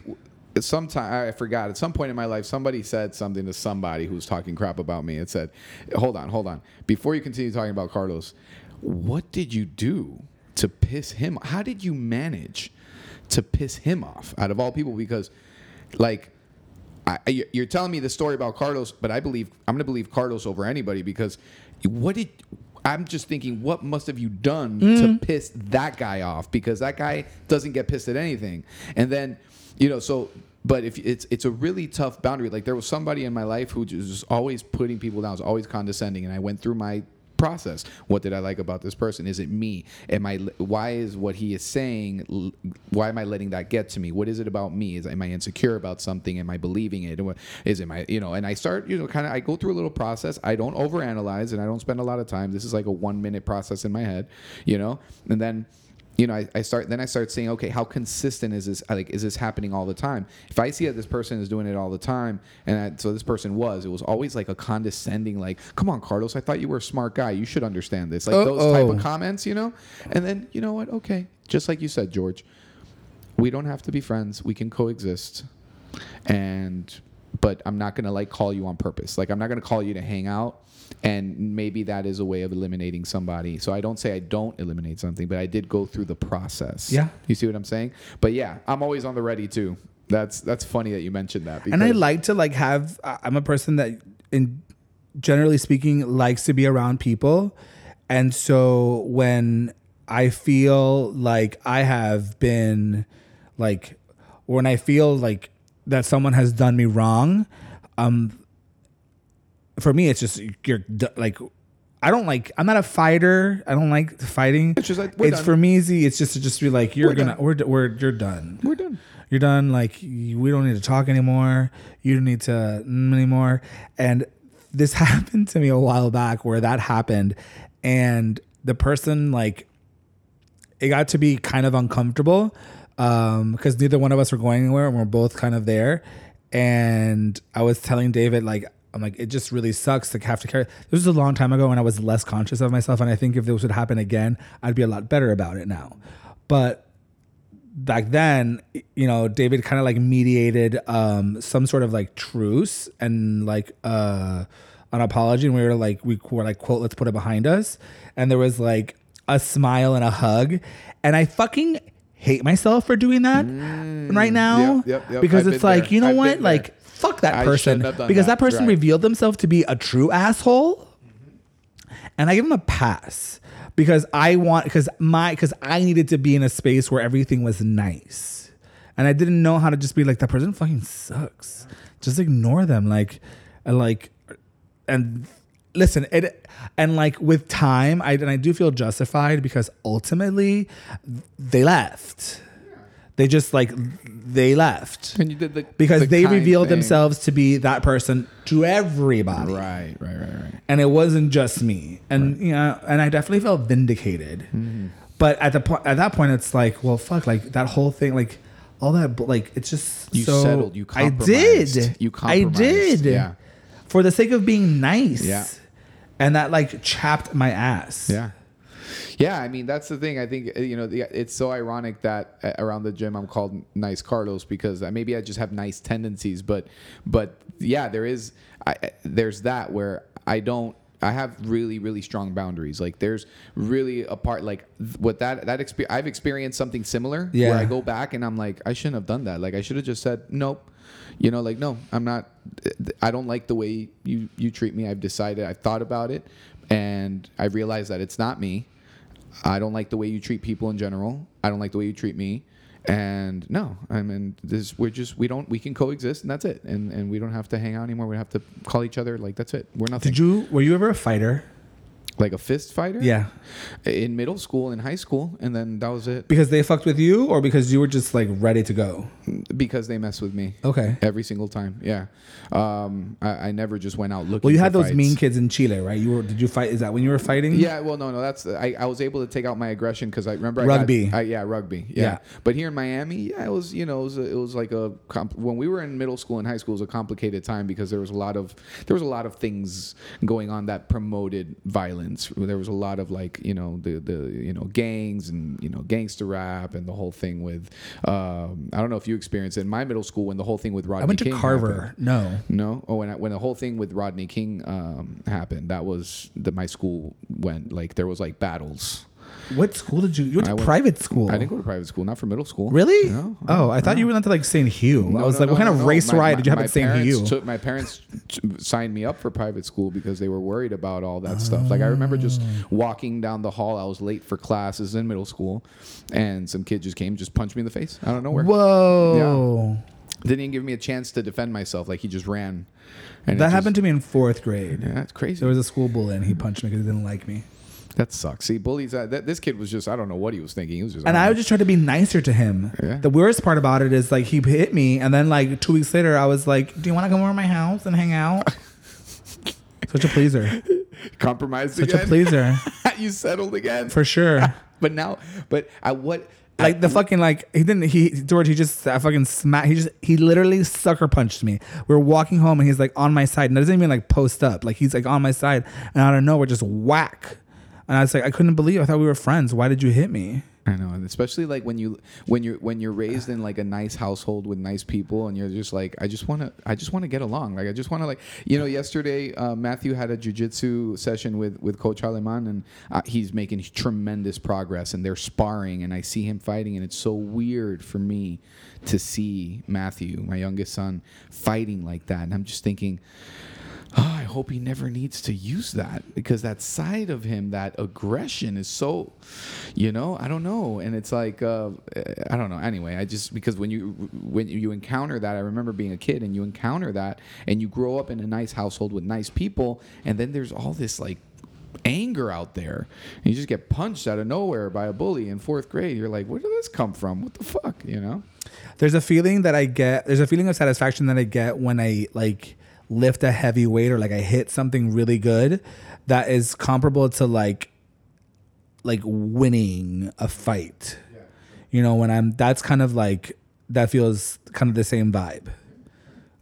sometime i forgot at some point in my life somebody said something to somebody who was talking crap about me it said hold on hold on. Before you continue talking about carlos what did you do to piss him how did you manage to piss him off out of all people? Because like I, you're telling me the story about Carlos, but I believe I'm going to believe Carlos over anybody because what did I'm just thinking what must have you done to mm-hmm. piss that guy off? Because that guy doesn't get pissed at anything, and then you know so. But if it's it's a really tough boundary. Like there was somebody in my life who was just always putting people down, was always condescending, and I went through my process. What did I like about this person? Is it me? Am I? Why is what he is saying? Why am I letting that get to me? What is it about me? Is am I insecure about something? Am I believing it? Is it my? You know? And I start. You know, kind of. I go through a little process. I don't overanalyze, and I don't spend a lot of time. This is like a one minute process in my head. You know, and then you know, I, I start then I start saying, okay, how consistent is this? Like, is this happening all the time? If I see that this person is doing it all the time, and I, so this person was, it was always like a condescending, like, come on, Carlos, I thought you were a smart guy. You should understand this. Like those type of comments, you know. And then you know what? Okay, just like you said, George, we don't have to be friends. We can coexist, and but I'm not gonna like call you on purpose. Like I'm not gonna call you to hang out. And maybe that is a way of eliminating somebody. So I don't say I don't eliminate something, but I did go through the process. Yeah. You see what I'm saying? But yeah, I'm always on the ready too. That's that's funny that you mentioned that. and I like to like have. I'm a person that, in generally speaking, likes to be around people, and so when I feel like I have been, like, when I feel like that someone has done me wrong, um, for me it's just you're like. I don't like. I'm not a fighter. I don't like fighting. It's just like, we're it's done. for me easy. It's just to just be like you're We're gonna. done. We're we're you're done we're done. you're done like you- we don't need to talk anymore you don't need to mm, anymore and this (laughs) happened to me a while back where that happened and the person like it got to be kind of uncomfortable um because neither one of us were going anywhere and we're both kind of there and i was telling david like i'm like it just really sucks to have to carry this was a long time ago when i was less conscious of myself and i think if this would happen again i'd be a lot better about it now. But back then, you know, David kind of like mediated um, some sort of like truce and like uh, an apology, and we were like, we were like, quote, let's put it behind us, and there was like a smile and a hug, and I fucking hate myself for doing that right now yep, yep, yep. because I've it's like there. you know I've what, like fuck that I person shouldn't have done because that. that person Right. revealed themselves to be a true asshole and I give him a pass because I want because my because I needed to be in a space where everything was nice, and I didn't know how to just be like that person fucking sucks. Just ignore them, like, and like, and listen, it and like with time, I and I do feel justified because ultimately they left. They just like they left And you did the because the they revealed thing. themselves to be that person to everybody Right, right, right, right. and it wasn't just me and you know and i definitely felt vindicated Mm-hmm. but at the point at that point it's like well fuck like that whole thing like all that like it's just You so settled, you compromised, i did You i compromised, did yeah. for the sake of being nice Yeah. and that like chapped my ass. Yeah. Yeah, I mean that's the thing. I think uh, you know the, it's so ironic that uh, around the gym I'm called Nice Carlos because uh, maybe I just have nice tendencies, but but yeah, there is I, there's that where I don't I have really really strong boundaries. Like there's really a part like th- what that that exper- I've experienced something similar Yeah. where I go back and I'm like I shouldn't have done that. Like I should have just said nope. You know, like no, I'm not. I don't like the way you you treat me. I've decided. I've thought about it, and I realized that it's not me. I don't like the way you treat people in general. I don't like the way you treat me. And no, I mean, this we're just we don't we can coexist and that's it. And and we don't have to hang out anymore. We don't have to call each other like that's it. We're nothing. Did you? Were you ever a fighter? Like a fist fighter? Yeah. In middle school in high school, and then that was it. Because they fucked with you, or because you were just like ready to go? Because they messed with me. Okay. Every single time. Yeah. Um, I, I never just went out looking. Well, you had those fights. mean kids in Chile, right? You were. Did you fight? Is that when you were fighting? Yeah, well, no, no, that's I, I was able to take out my aggression because I remember I Rugby. Got, I, yeah, rugby. Yeah. Yeah. but here in Miami, yeah, it was you know it was, a, it was like a comp- when we were in middle school and high school it was a complicated time because there was a lot of there was a lot of things going on that promoted violence. There was a lot of like you know the the you know gangs and you know gangster rap and the whole thing with um, I don't know if you experienced it in my middle school when the whole thing with Rodney I went to King Carver. happened. No. No. Oh, when I, when the whole thing with Rodney King um, happened, that was that my school went like there was like battles. What school did you? You went to I went- private school. I didn't go to private school, not for middle school. Really? No. Oh, I thought you went to like St. Hugh. I No, was no, like, what no, kind of no, no. race My- ride my- did you have my at St. parents Hugh? Took, my parents t- signed me up for private school because they were worried about all that stuff. Like I remember just Oh. walking down the hall. I was late for classes in middle school, and some kid just came, just punched me in the face out of nowhere. Whoa. Didn't even give me a chance to defend myself. Like he just ran. And That happened to me in fourth grade. Yeah, that's crazy. There was a school bully and he punched me because he didn't like me. That sucks. See, bullies. Uh, that, this kid was just. I don't know what he was thinking. He was just. And I would just try to be nicer to him. Yeah. The worst part about it is like he hit me, and then like two weeks later, I was like, "Do you want to come over to my house and hang out?" (laughs) Such a pleaser. compromised Such again. a pleaser, (laughs) you settled again. for sure. (laughs) but now, but I what? Like the fucking like he didn't he George he just I fucking smacked he just he literally sucker punched me. We are walking home and he's like on my side and it doesn't even like post up like he's like on my side and out of nowhere just whack. And I was like I couldn't believe it. I thought we were friends. Why did you hit me? I know, and especially like when you when you're when you're raised in like a nice household with nice people, and you're just like, I just want to, I just want to get along. Like I just want to like, you know, yesterday uh, Matthew had a jujitsu session with with Coach Aleman, and uh, he's making tremendous progress, and they're sparring, and I see him fighting, and it's so weird for me to see Matthew, my youngest son, fighting like that, and I'm just thinking. Oh, I hope he never needs to use that because that side of him, that aggression, is so, you know, I don't know, and it's like, uh, I don't know. Anyway, I just because when you when you encounter that, I remember being a kid and you encounter that, and you grow up in a nice household with nice people, and then there's all this like anger out there, and you just get punched out of nowhere by a bully in fourth grade. You're like, where did this come from? What the fuck, you know? There's a feeling that I get. There's a feeling of satisfaction that I get when I like lift a heavy weight or like I hit something really good that is comparable to like like winning a fight. You know, when I'm that's kind of like that feels kind of the same vibe.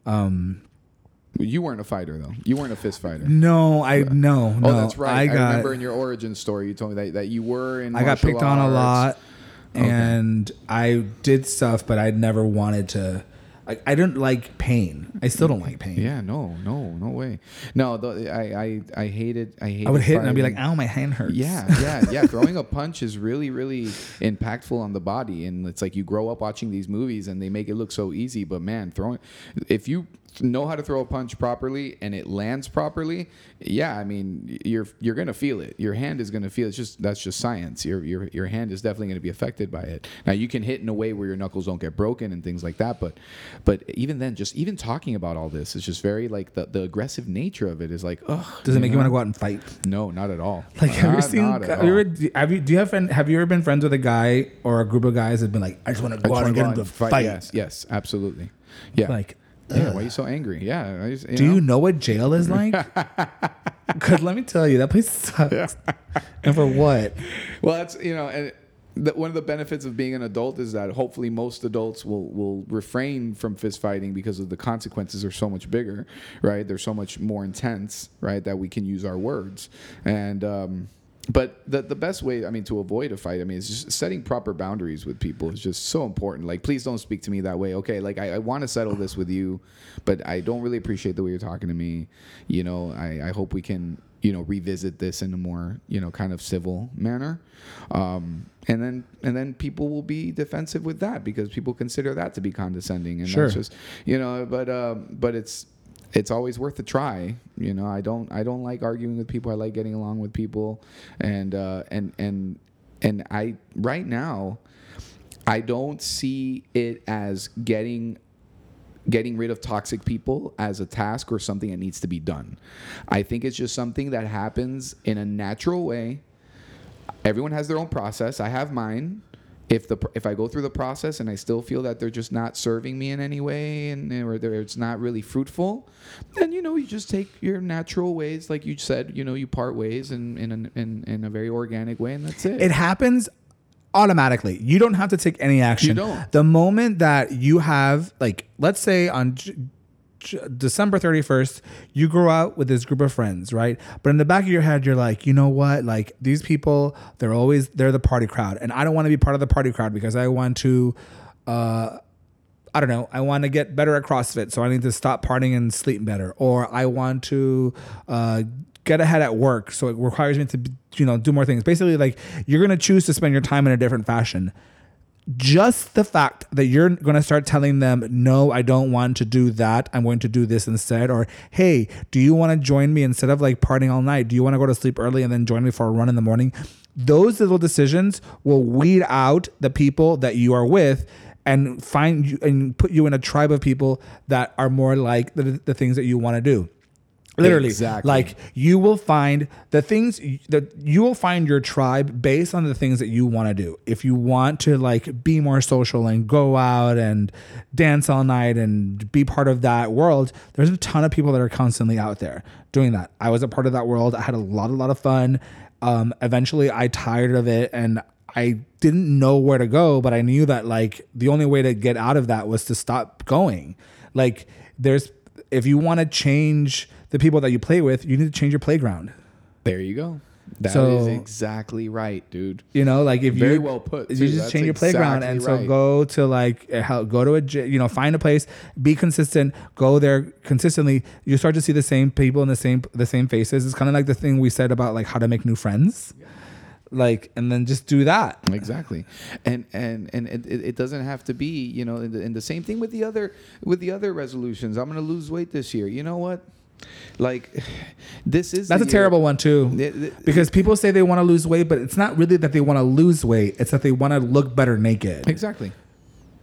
Um you weren't a fighter though. You weren't a fist fighter. No, I no no. Oh, that's right. I, I got remember in your origin story, you told me that, that you were in. I got picked on a lot, Okay. and I did stuff, but I never wanted to. I, I didn't like pain. I still don't like pain. Yeah, no, no, no way. No, the, I, I, I hated, I hated. I would hit and I'd be like, fighting. "Ow, my hand hurts." Yeah, yeah, yeah. (laughs) Throwing a punch is really, really impactful on the body, and it's like you grow up watching these movies, and they make it look so easy. But man, throwing, if you know how to throw a punch properly and it lands properly, yeah, I mean, you're you're gonna feel it. Your hand is gonna feel. It's just that's just science. Your your your hand is definitely gonna be affected by it. Now you can hit in a way where your knuckles don't get broken and things like that, but but even then, just even talking about all this is just very like the the aggressive nature of it is like, ugh. Does it make you want to go out and fight? No, not at all. Like, have you ever seen? Have you, ever, have you? Do you have? Friend, have you ever been friends with a guy or a group of guys that've been like, "I just want to go out and get into a fight"? Yes, yes, absolutely. Yeah. Like, yeah. Why are you so angry? Yeah. You do know? you know what jail is like? (laughs) Because let me tell you, that place sucks. (laughs) and for what? Well, that's you know, and that one of the benefits of being an adult is that hopefully most adults will will refrain from fist fighting because of the consequences are so much bigger, right? They're so much more intense, right? That we can use our words and. Um, but the the best way, I mean, to avoid a fight, I mean, is just setting proper boundaries with people is just so important. Like, please don't speak to me that way. Okay, like I, I want to settle this with you, but I don't really appreciate the way you're talking to me. You know, I, I hope we can, you know, revisit this in a more, you know, kind of civil manner. Um, and then and then people will be defensive with that because people consider that to be condescending and Sure. that's just you know but um but it's it's always worth a try you know? I don't i don't like arguing with people. I like getting along with people. And uh and and and i right now i don't see it as getting getting rid of toxic people as a task or something that needs to be done. I think it's just something that happens in a natural way. Everyone has their own process. I have mine. If the if I go through the process and I still feel that they're just not serving me in any way and or it's not really fruitful, then you know you just take your natural ways, like you said. You know you part ways in in a, in, in a very organic way, and that's it. It happens automatically. You don't have to take any action. You don't. The moment that you have, like, let's say on December 31st, you go out with this group of friends, right? But in the back of your head, you're like, you know what? Like, these people, they're always, they're the party crowd. And I don't want to be part of the party crowd because I want to, uh, I don't know. I want to get better at CrossFit, so I need to stop partying and sleep better. Or I want to uh, get ahead at work, so it requires me to, you know, do more things. Basically, like you're gonna choose to spend your time in a different fashion. Just the fact that you're gonna start telling them, "No, I don't want to do that. I'm going to do this instead." Or, "Hey, do you want to join me instead of like partying all night? Do you want to go to sleep early and then join me for a run in the morning?" Those little decisions will weed out the people that you are with and find you and put you in a tribe of people that are more like the, the things that you want to do literally. Exactly. like you will find the things that you will find your tribe based on the things that you want to do. If you want to like be more social and go out and dance all night and be part of that world there's a ton of people that are constantly out there doing that. I was a part of that world. I had a lot a lot of fun. Um, eventually i tired of it and I didn't know where to go, but I knew that like the only way to get out of that was to stop going. Like there's if you want to change the people that you play with, you need to change your playground. there you go. That is So- exactly right, dude. You know, like if Very you well put, you just change your playground, exactly and so right. go to like go to a you know find a place, be consistent, go there consistently. You start to see the same people and the same the same faces. It's kind of like the thing we said about like how to make new friends, like and then just do that. exactly and and and it, it doesn't have to be you know and the, and the same thing with the other with the other resolutions i'm gonna lose weight this year you know what like this is That's a year- terrible one too. Because people say they want to lose weight, but it's not really that they want to lose weight. It's that they want to look better naked. exactly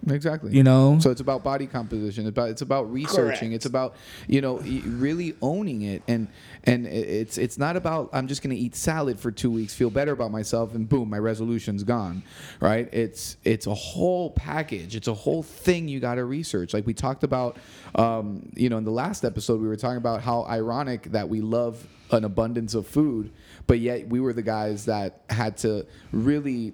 exactly. You know? so it's about body composition it's about it's about researching it's about you know really owning it and and it's it's not about i'm just going to eat salad for 2 weeks feel better about myself and boom my resolution's gone right? It's it's a whole package it's a whole thing you got to research. Like we talked about um, you know in the last episode we were talking about how ironic that we love an abundance of food but yet we were the guys that had to really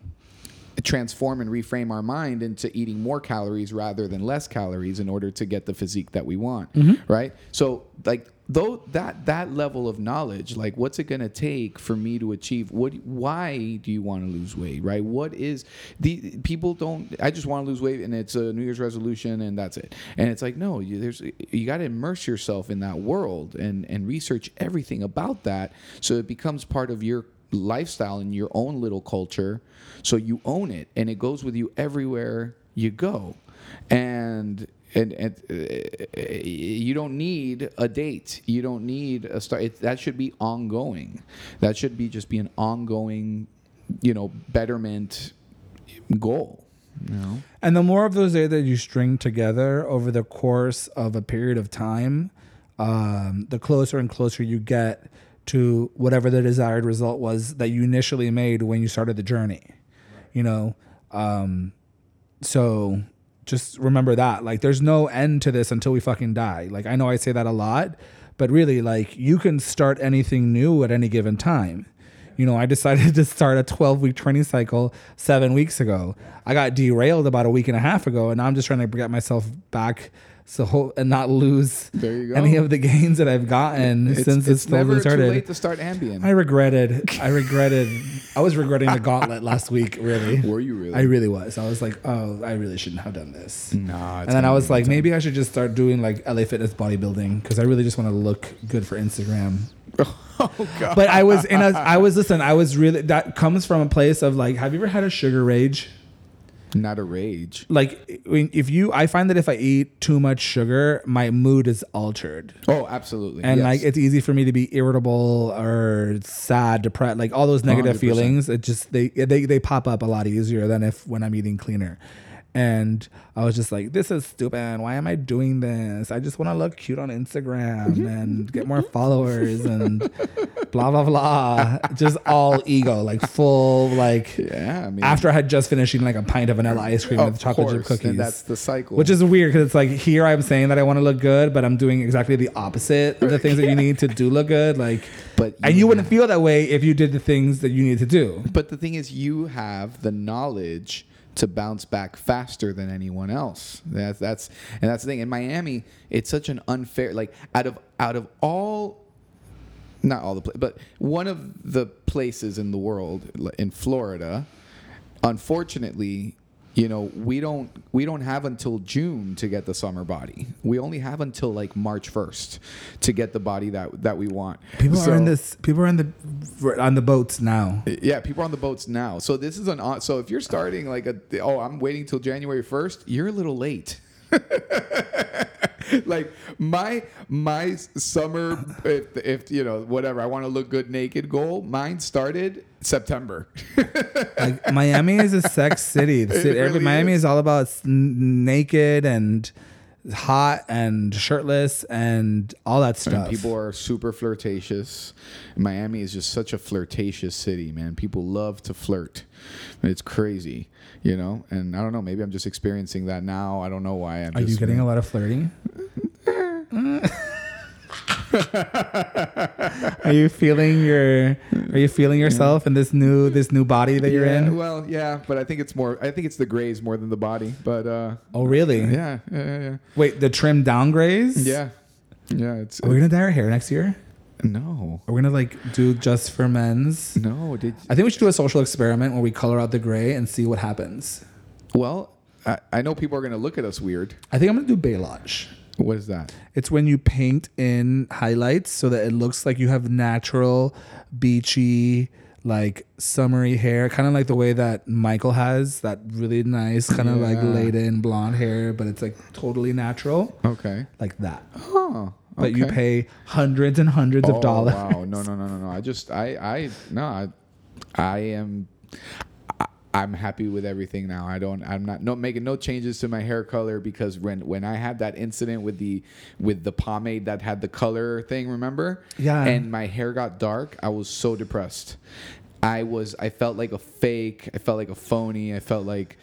transform and reframe our mind into eating more calories rather than less calories in order to get the physique that we want mm-hmm. right? So like though that that level of knowledge like what's it going to take for me to achieve what why do you want to lose weight right? What is the people don't i just want to lose weight and it's a new year's resolution and that's it. And it's like no you, there's you got to immerse yourself in that world and and research everything about that so it becomes part of your lifestyle and your own little culture so you own it and it goes with you everywhere you go. And and, and uh, you don't need a date. You don't need a start it, that should be ongoing. That should be just be an ongoing you know betterment goal you know? And the more of those days that you string together over the course of a period of time, um, the closer and closer you get to whatever the desired result was that you initially made when you started the journey. You know, um, so just remember that. Like, there's no end to this until we fucking die. Like, I know I say that a lot, but really, like, you can start anything new at any given time. You know, I decided (laughs) to start a 12 week training cycle seven weeks ago. I got derailed about a week and a half ago, and I'm just trying to get myself back so ho- and not lose There you go. any of the gains that I've gotten It's, since it's it's never started. too late to start Ambien. I regretted. I regretted. I was regretting the gauntlet last week. Really, Were you really? I really was. I was like, oh, I really shouldn't have done this. Nah, And then I was like, maybe I should just start doing like LA Fitness bodybuilding because I really just want to look good for Instagram. (laughs) oh god. But I was in a. I was listen. I was really. That comes from a place of like. Have you ever had a sugar rage? Not a rage. Like if you, I find that if I eat too much sugar, my mood is altered. Oh, absolutely. and yes. like it's easy for me to be irritable or sad depressed like all those negative 100%. feelings it just they they they pop up a lot easier than if when i'm eating cleaner and i was just like this is stupid why am i doing this i just want to look cute on instagram mm-hmm. and mm-hmm. get more followers and blah blah blah just all ego like full like yeah, I mean, after i had just finished eating like a pint of vanilla ice cream with chocolate chip course, and cookies that's the cycle. which is weird because it's like here I'm saying that I want to look good, but I'm doing exactly the opposite of the things that you (laughs) need to do look good. Like, But and you you wouldn't feel that way if you did the things that you need to do. But the thing is, you have the knowledge to bounce back faster than anyone else. That's that's and that's the thing. In Miami, it's such an unfair. Like out of out of all, not all the but one of the places in the world in Florida, unfortunately. You know, we don't we don't have until June to get the summer body. We only have until like March first to get the body that that we want. People So- are in this. People are in the on the boats now. yeah, people are on the boats now. So this is an. So if you're starting like a oh, I'm waiting till January first, you're a little late. (laughs) (laughs) like my my summer, if, if you know whatever I want to look good naked goal, mine started September. (laughs) Like Miami is a sex city. The city every, really Miami is. is. all about naked and hot and shirtless and all that And stuff. people are super flirtatious. Miami is just such a flirtatious city, man. People love to flirt. It's crazy, you know. And I don't know. Maybe I'm just experiencing that now. I don't know why. I'm are you just, getting a lot of flirting? (laughs) (laughs) are you feeling your? Are you feeling yourself in this new this new body that you're yeah, in? Well, yeah, but I think it's more. I think it's the grays more than the body. But uh, Oh, really? yeah, yeah, yeah, yeah. Wait, the trim down grays? Yeah, yeah. It's, Are we gonna dye our hair next year? no, Are we gonna like do just for men's? no. Did I think we should do a social experiment where we color out the gray and see what happens. well. I, I know people are gonna look at us weird. I think I'm gonna do balayage. What is that? It's when you paint in highlights so that it looks like you have natural, beachy, like summery hair, kind of like the way that Michael has that really nice, kind of like laid in blonde hair, but it's like totally natural, Okay. like that. Oh. But you pay hundreds and hundreds Oh, of dollars. Wow. No, no, no, no, no. I just, I, I, no, I, I am, I'm happy with everything now. I don't, I'm not, no, making no changes to my hair color because when, when I had that incident with the, with the pomade that had the color thing, remember? Yeah. And my hair got dark. I was so depressed. I was, I felt like a fake. I felt like a phony. I felt like,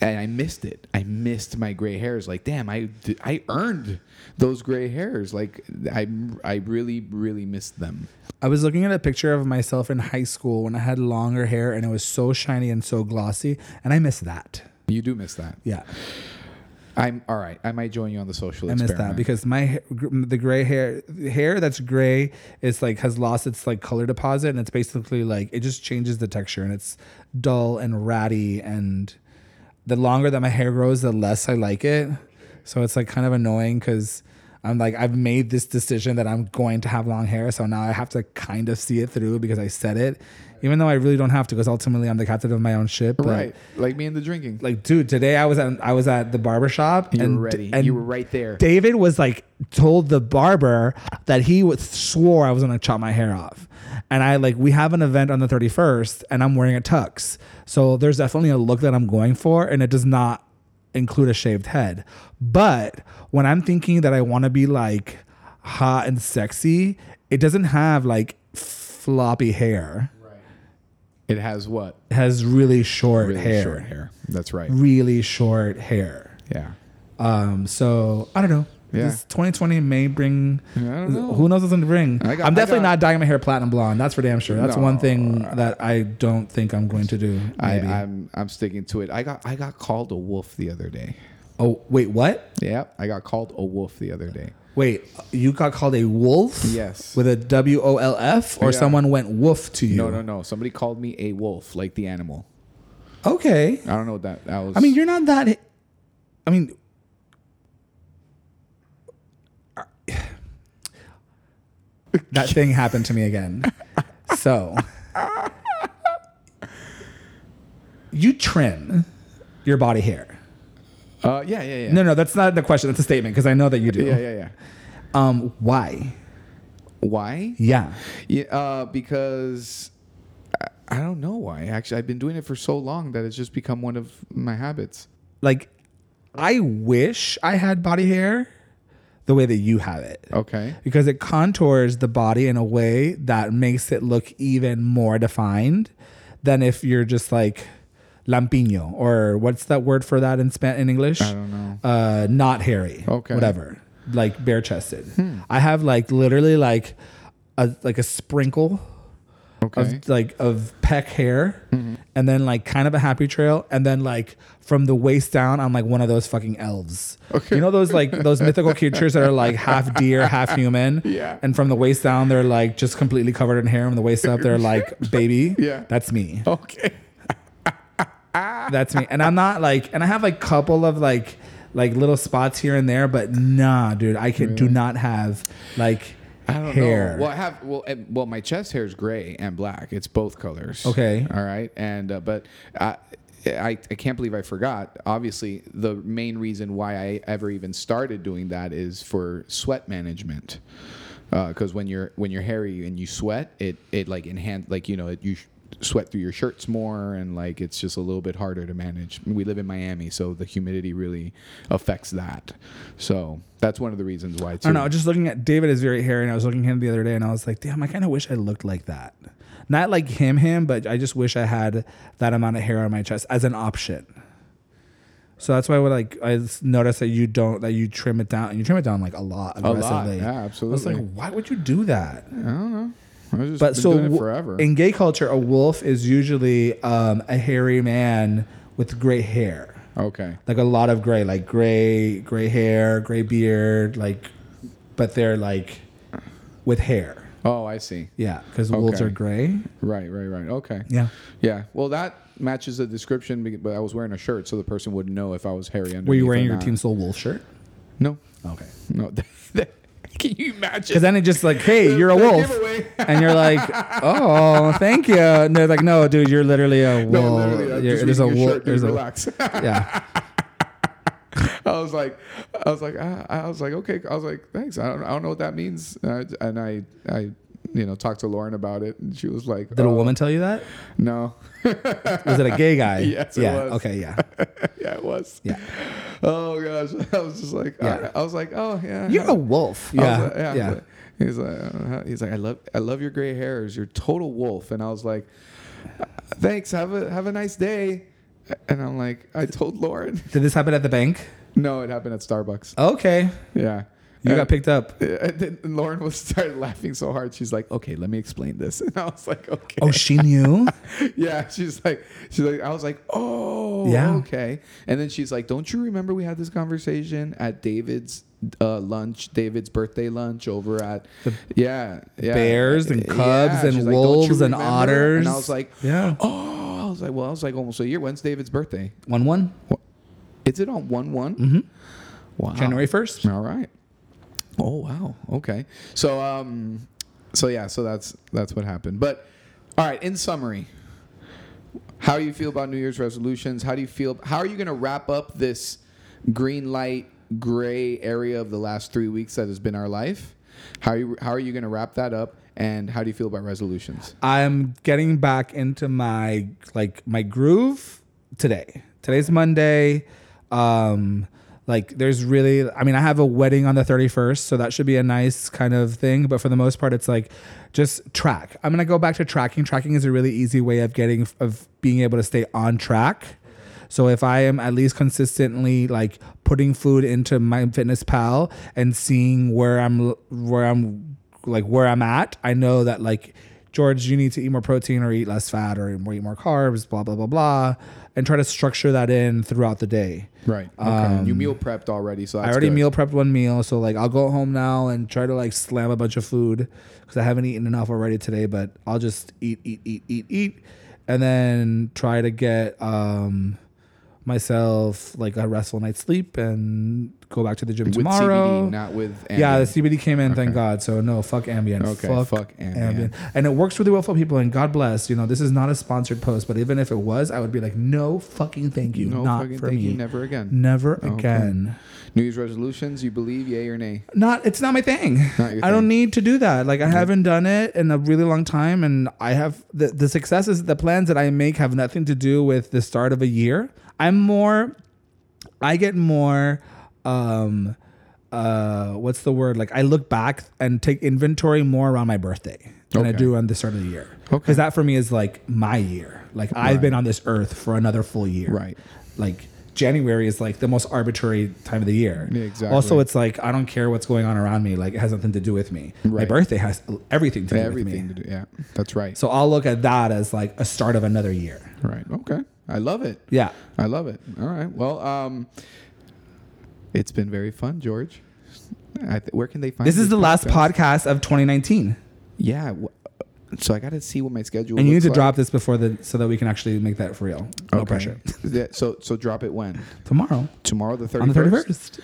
and I missed it. I missed my gray hairs. Like, damn, I, I earned those gray hairs. Like, I, I really, really missed them. I was looking at a picture of myself in high school when I had longer hair and it was so shiny and so glossy, and I miss that. You do miss that. Yeah, I'm all right. I might join you on the social I miss experiment. that because my the gray hair hair that's gray is like has lost its like color deposit and it's basically like it just changes the texture and it's dull and ratty and the longer that my hair grows the less I like it. So it's like kind of annoying because I'm like I've made this decision that I'm going to have long hair, so now I have to kind of see it through because I said it, even though I really don't have to because ultimately I'm the captain of my own ship. But right, like me and the drinking. like dude, today I was at I was at the barber shop you and were ready. and you were right there. David was like told the barber that he was swore I was gonna chop my hair off. And I like we have an event on the 31st and I'm wearing a tux. So there's definitely a look that I'm going for and it does not include a shaved head. But when I'm thinking that I want to be like hot and sexy, it doesn't have like floppy hair. Right. It has what? It has really short Really hair. short hair. That's right. Really short hair. Yeah. Um, so I don't know. Yeah. This 2020 may bring. I don't know. Who knows what's going to bring? I I'm definitely got- not dyeing my hair platinum blonde. That's for damn sure. That's No. one thing that I don't think I'm going to do. I, maybe. I'm I'm sticking to it. I got I got called a wolf the other day. oh wait, what? Yeah, I got called a wolf the other day. Wait, you got called a wolf? Yes. With a W O L F, or Yeah. someone went woof to you? No, no, no. Somebody called me a wolf, like the animal. Okay. I don't know what that that was. I mean, you're not that. I mean, that thing happened to me again. So, you trim your body hair. uh, yeah, yeah, yeah, No, no, that's not the question. That's a statement because I know that you do. yeah, yeah, yeah. Um, why? Why? Yeah. Yeah, uh, because I, I don't know why. Actually, I've been doing it for so long that it's just become one of my habits. Like, I wish I had body hair the way that you have it. Okay. because it contours the body in a way that makes it look even more defined than if you're just like lampiño or what's that word for that in Span in English? I don't know. Uh, not hairy. Okay. Whatever. Like bare chested. I have like literally like a like a sprinkle Okay. of like of peck hair mm-hmm. and then like kind of a happy trail and then like from the waist down I'm like one of those fucking elves. Okay. You know those like those mythical creatures that are like half deer, half human? Yeah. And from the waist down they're like just completely covered in hair and from the waist up they're like (laughs) baby. Yeah. That's me. okay. (laughs) That's me. And I'm not like and I have like a couple of like like little spots here and there, but nah, dude, I can do not have like I don't hair. know. Well, I have well, well, my chest hair is gray and black. It's both colors. Okay. All right. And uh, but I, I, I can't believe I forgot. Obviously, the main reason why I ever even started doing that is for sweat management. Because when you're when you're hairy and you sweat, it it like enhance like you know it, you sweat through your shirts more and like it's just a little bit harder to manage. We live in Miami, so the humidity really affects that. So that's one of the reasons why. I don't know. Just looking at David is very hairy, and I was looking at him the other day, and I was like, damn, I kind of wish I looked like that. Not like him, him, but I just wish I had that amount of hair on my chest as an option. So that's why I would like I noticed that you don't that you trim it down and you trim it down like a lot lot, aggressively. yeah, I was like, why would you do that? I don't know. But been so doing it forever. in gay culture, a wolf is usually um, a hairy man with gray hair. okay. like a lot of gray, like gray, gray hair, gray beard, like, but they're like with hair. Oh, I see. Yeah, because wolves are gray. Right, right, right. Okay. Yeah. Yeah. Well, that matches the description, but I was wearing a shirt, so the person wouldn't know if I was hairy underneath. Were you wearing your. Team Soul Wolf shirt? No. Okay. No. (laughs) (laughs) Can you imagine? Because then it just like, hey, you're a wolf, and you're like, (laughs) oh, thank you. And they're like, no, dude, you're literally a wolf. No, literally, there's a wolf. There's a relax. (laughs) yeah. I was like, I was like, ah, I was like, okay. I was like, thanks. I don't, I don't know what that means. Uh, and I, I, you know, talked to Lauren about it, and she was like, Did a oh, woman tell you that? No. Was it a gay guy? Yes, yeah. Okay. Yeah. yeah, it was. Yeah. Oh gosh, (laughs) I was just like, Yeah. I, I was like, oh yeah. You're a wolf. Yeah. like- yeah. Yeah. He's like, uh, he's like, I love, I love your gray hairs. You're total wolf. And I was like, thanks. Have a, have a nice day. And I'm like, I told Lauren. Did this happen at the bank? No, it happened at Starbucks. Okay. Yeah. You And- got picked up. (laughs) And then Lauren was started laughing so hard. She's like, "Okay, let me explain this." (laughs) And I was like, "Okay." Oh, she knew. (laughs) yeah. She's like, she's like, I was like, "Oh, Yeah. okay." And then she's like, "Don't you remember we had this conversation at David's uh, lunch, David's birthday lunch over at yeah, yeah, bears and Yeah. cubs and She's like, wolves and remember?" otters. And I was like, Yeah. "Oh," I was like, "Well, I was like almost a year. When's David's birthday? One one. Is it on one one? Mhm. Wow, January first. all right. Oh wow. Okay. So um so yeah, so that's that's what happened. But all right, in summary, how do you feel about New Year's resolutions? How do you feel how are you going to wrap up this green light gray area of the last 3 weeks that has been our life? How are you how are you going to wrap that up and how do you feel about resolutions? I'm getting back into my like my groove today. Today's Monday. Um like there's really I mean I have a wedding on the 31st, so that should be a nice kind of thing, but for the most part it's like just track. I'm going to go back to tracking. Tracking is a really easy way of getting of being able to stay on track. So if I am at least consistently like putting food into MyFitnessPal and seeing where I'm where I'm like where I'm at, I know that like George, you need to eat more protein or eat less fat or eat more carbs, blah blah blah blah, and try to structure that in throughout the day. Right. Okay. you meal prepped already, so Um, I already good. meal prepped one meal, so like I'll go home now and try to like slam a bunch of food because I haven't eaten enough already today. But I'll just eat, eat, eat, eat, eat, and then try to get um myself like a restful night's sleep and go back to the gym with tomorrow. CBD, not with. Yeah, the CBD came in, thank God. So no, fuck Ambien. Okay, fuck, fuck Ambien. And it works really well for people. And God bless. You know, this is not a sponsored post, but even if it was, I would be like, no fucking thank you, No not fucking for thank me, you, never again. never Okay. again. New Year's resolutions, you believe, yay or nay? Not, it's not my thing. Not your I don't need to do that. Like I haven't done it in a really long time, and I have the the successes, the plans that I make have nothing to do with the start of a year. I'm more, I get more, um, uh, what's the word? Like I look back and take inventory more around my birthday than I do on the start of the year. Okay. Because that for me is like my year. Like I've been on this earth for another full year. Right. Like. January is like the most arbitrary time of the year. Yeah, exactly. Also, it's like I don't care what's going on around me. Like it has nothing to do with me. Right. My birthday has everything to do Everything with to me. do. Yeah, that's right. So I'll look at that as like a start of another year. right. Okay. I love it. Yeah. I love it. All right. Well, um, it's been very fun, George. I th- where can they find This is the last podcast? of 2019, Yeah. w- So I got to see what my schedule. and you need to like. drop this before the so that we can actually make that for real. No Okay. pressure. (laughs) Yeah, so so drop it when Tomorrow tomorrow the thirty on the 31st.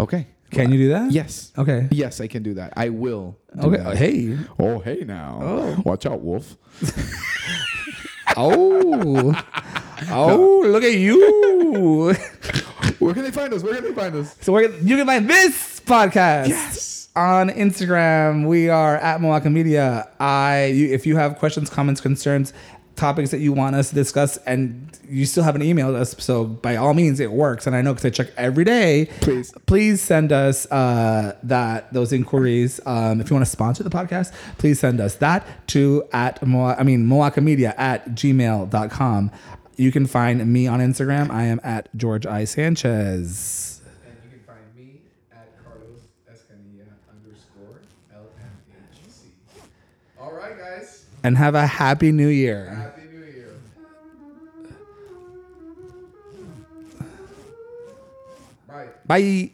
Okay. Can you do that? Yes. Okay. Yes, I can do that. I will. Okay. that. Hey. Oh, hey now. Oh. Watch out, Wolf. (laughs) (laughs) Oh. Oh, look at you. (laughs) Where can they find us? Where can they find us? So where you can find this podcast. Yes. On Instagram, we are at Moaka Media. I, you, if you have questions, comments, concerns, topics that you want us to discuss, and you still haven't emailed us, so by all means, it works. And I know because I check every day. Please. please send us uh, that those inquiries. Um, if you want to sponsor the podcast, please send us that to at Moa, I mean Moaka Media at gmail.com. You can find me on Instagram. I am at George I Sanchez. And you can find me at Carlos Escanilla underscore LMHC. All right, guys. And have a happy new year. Happy New Year. Bye. Bye.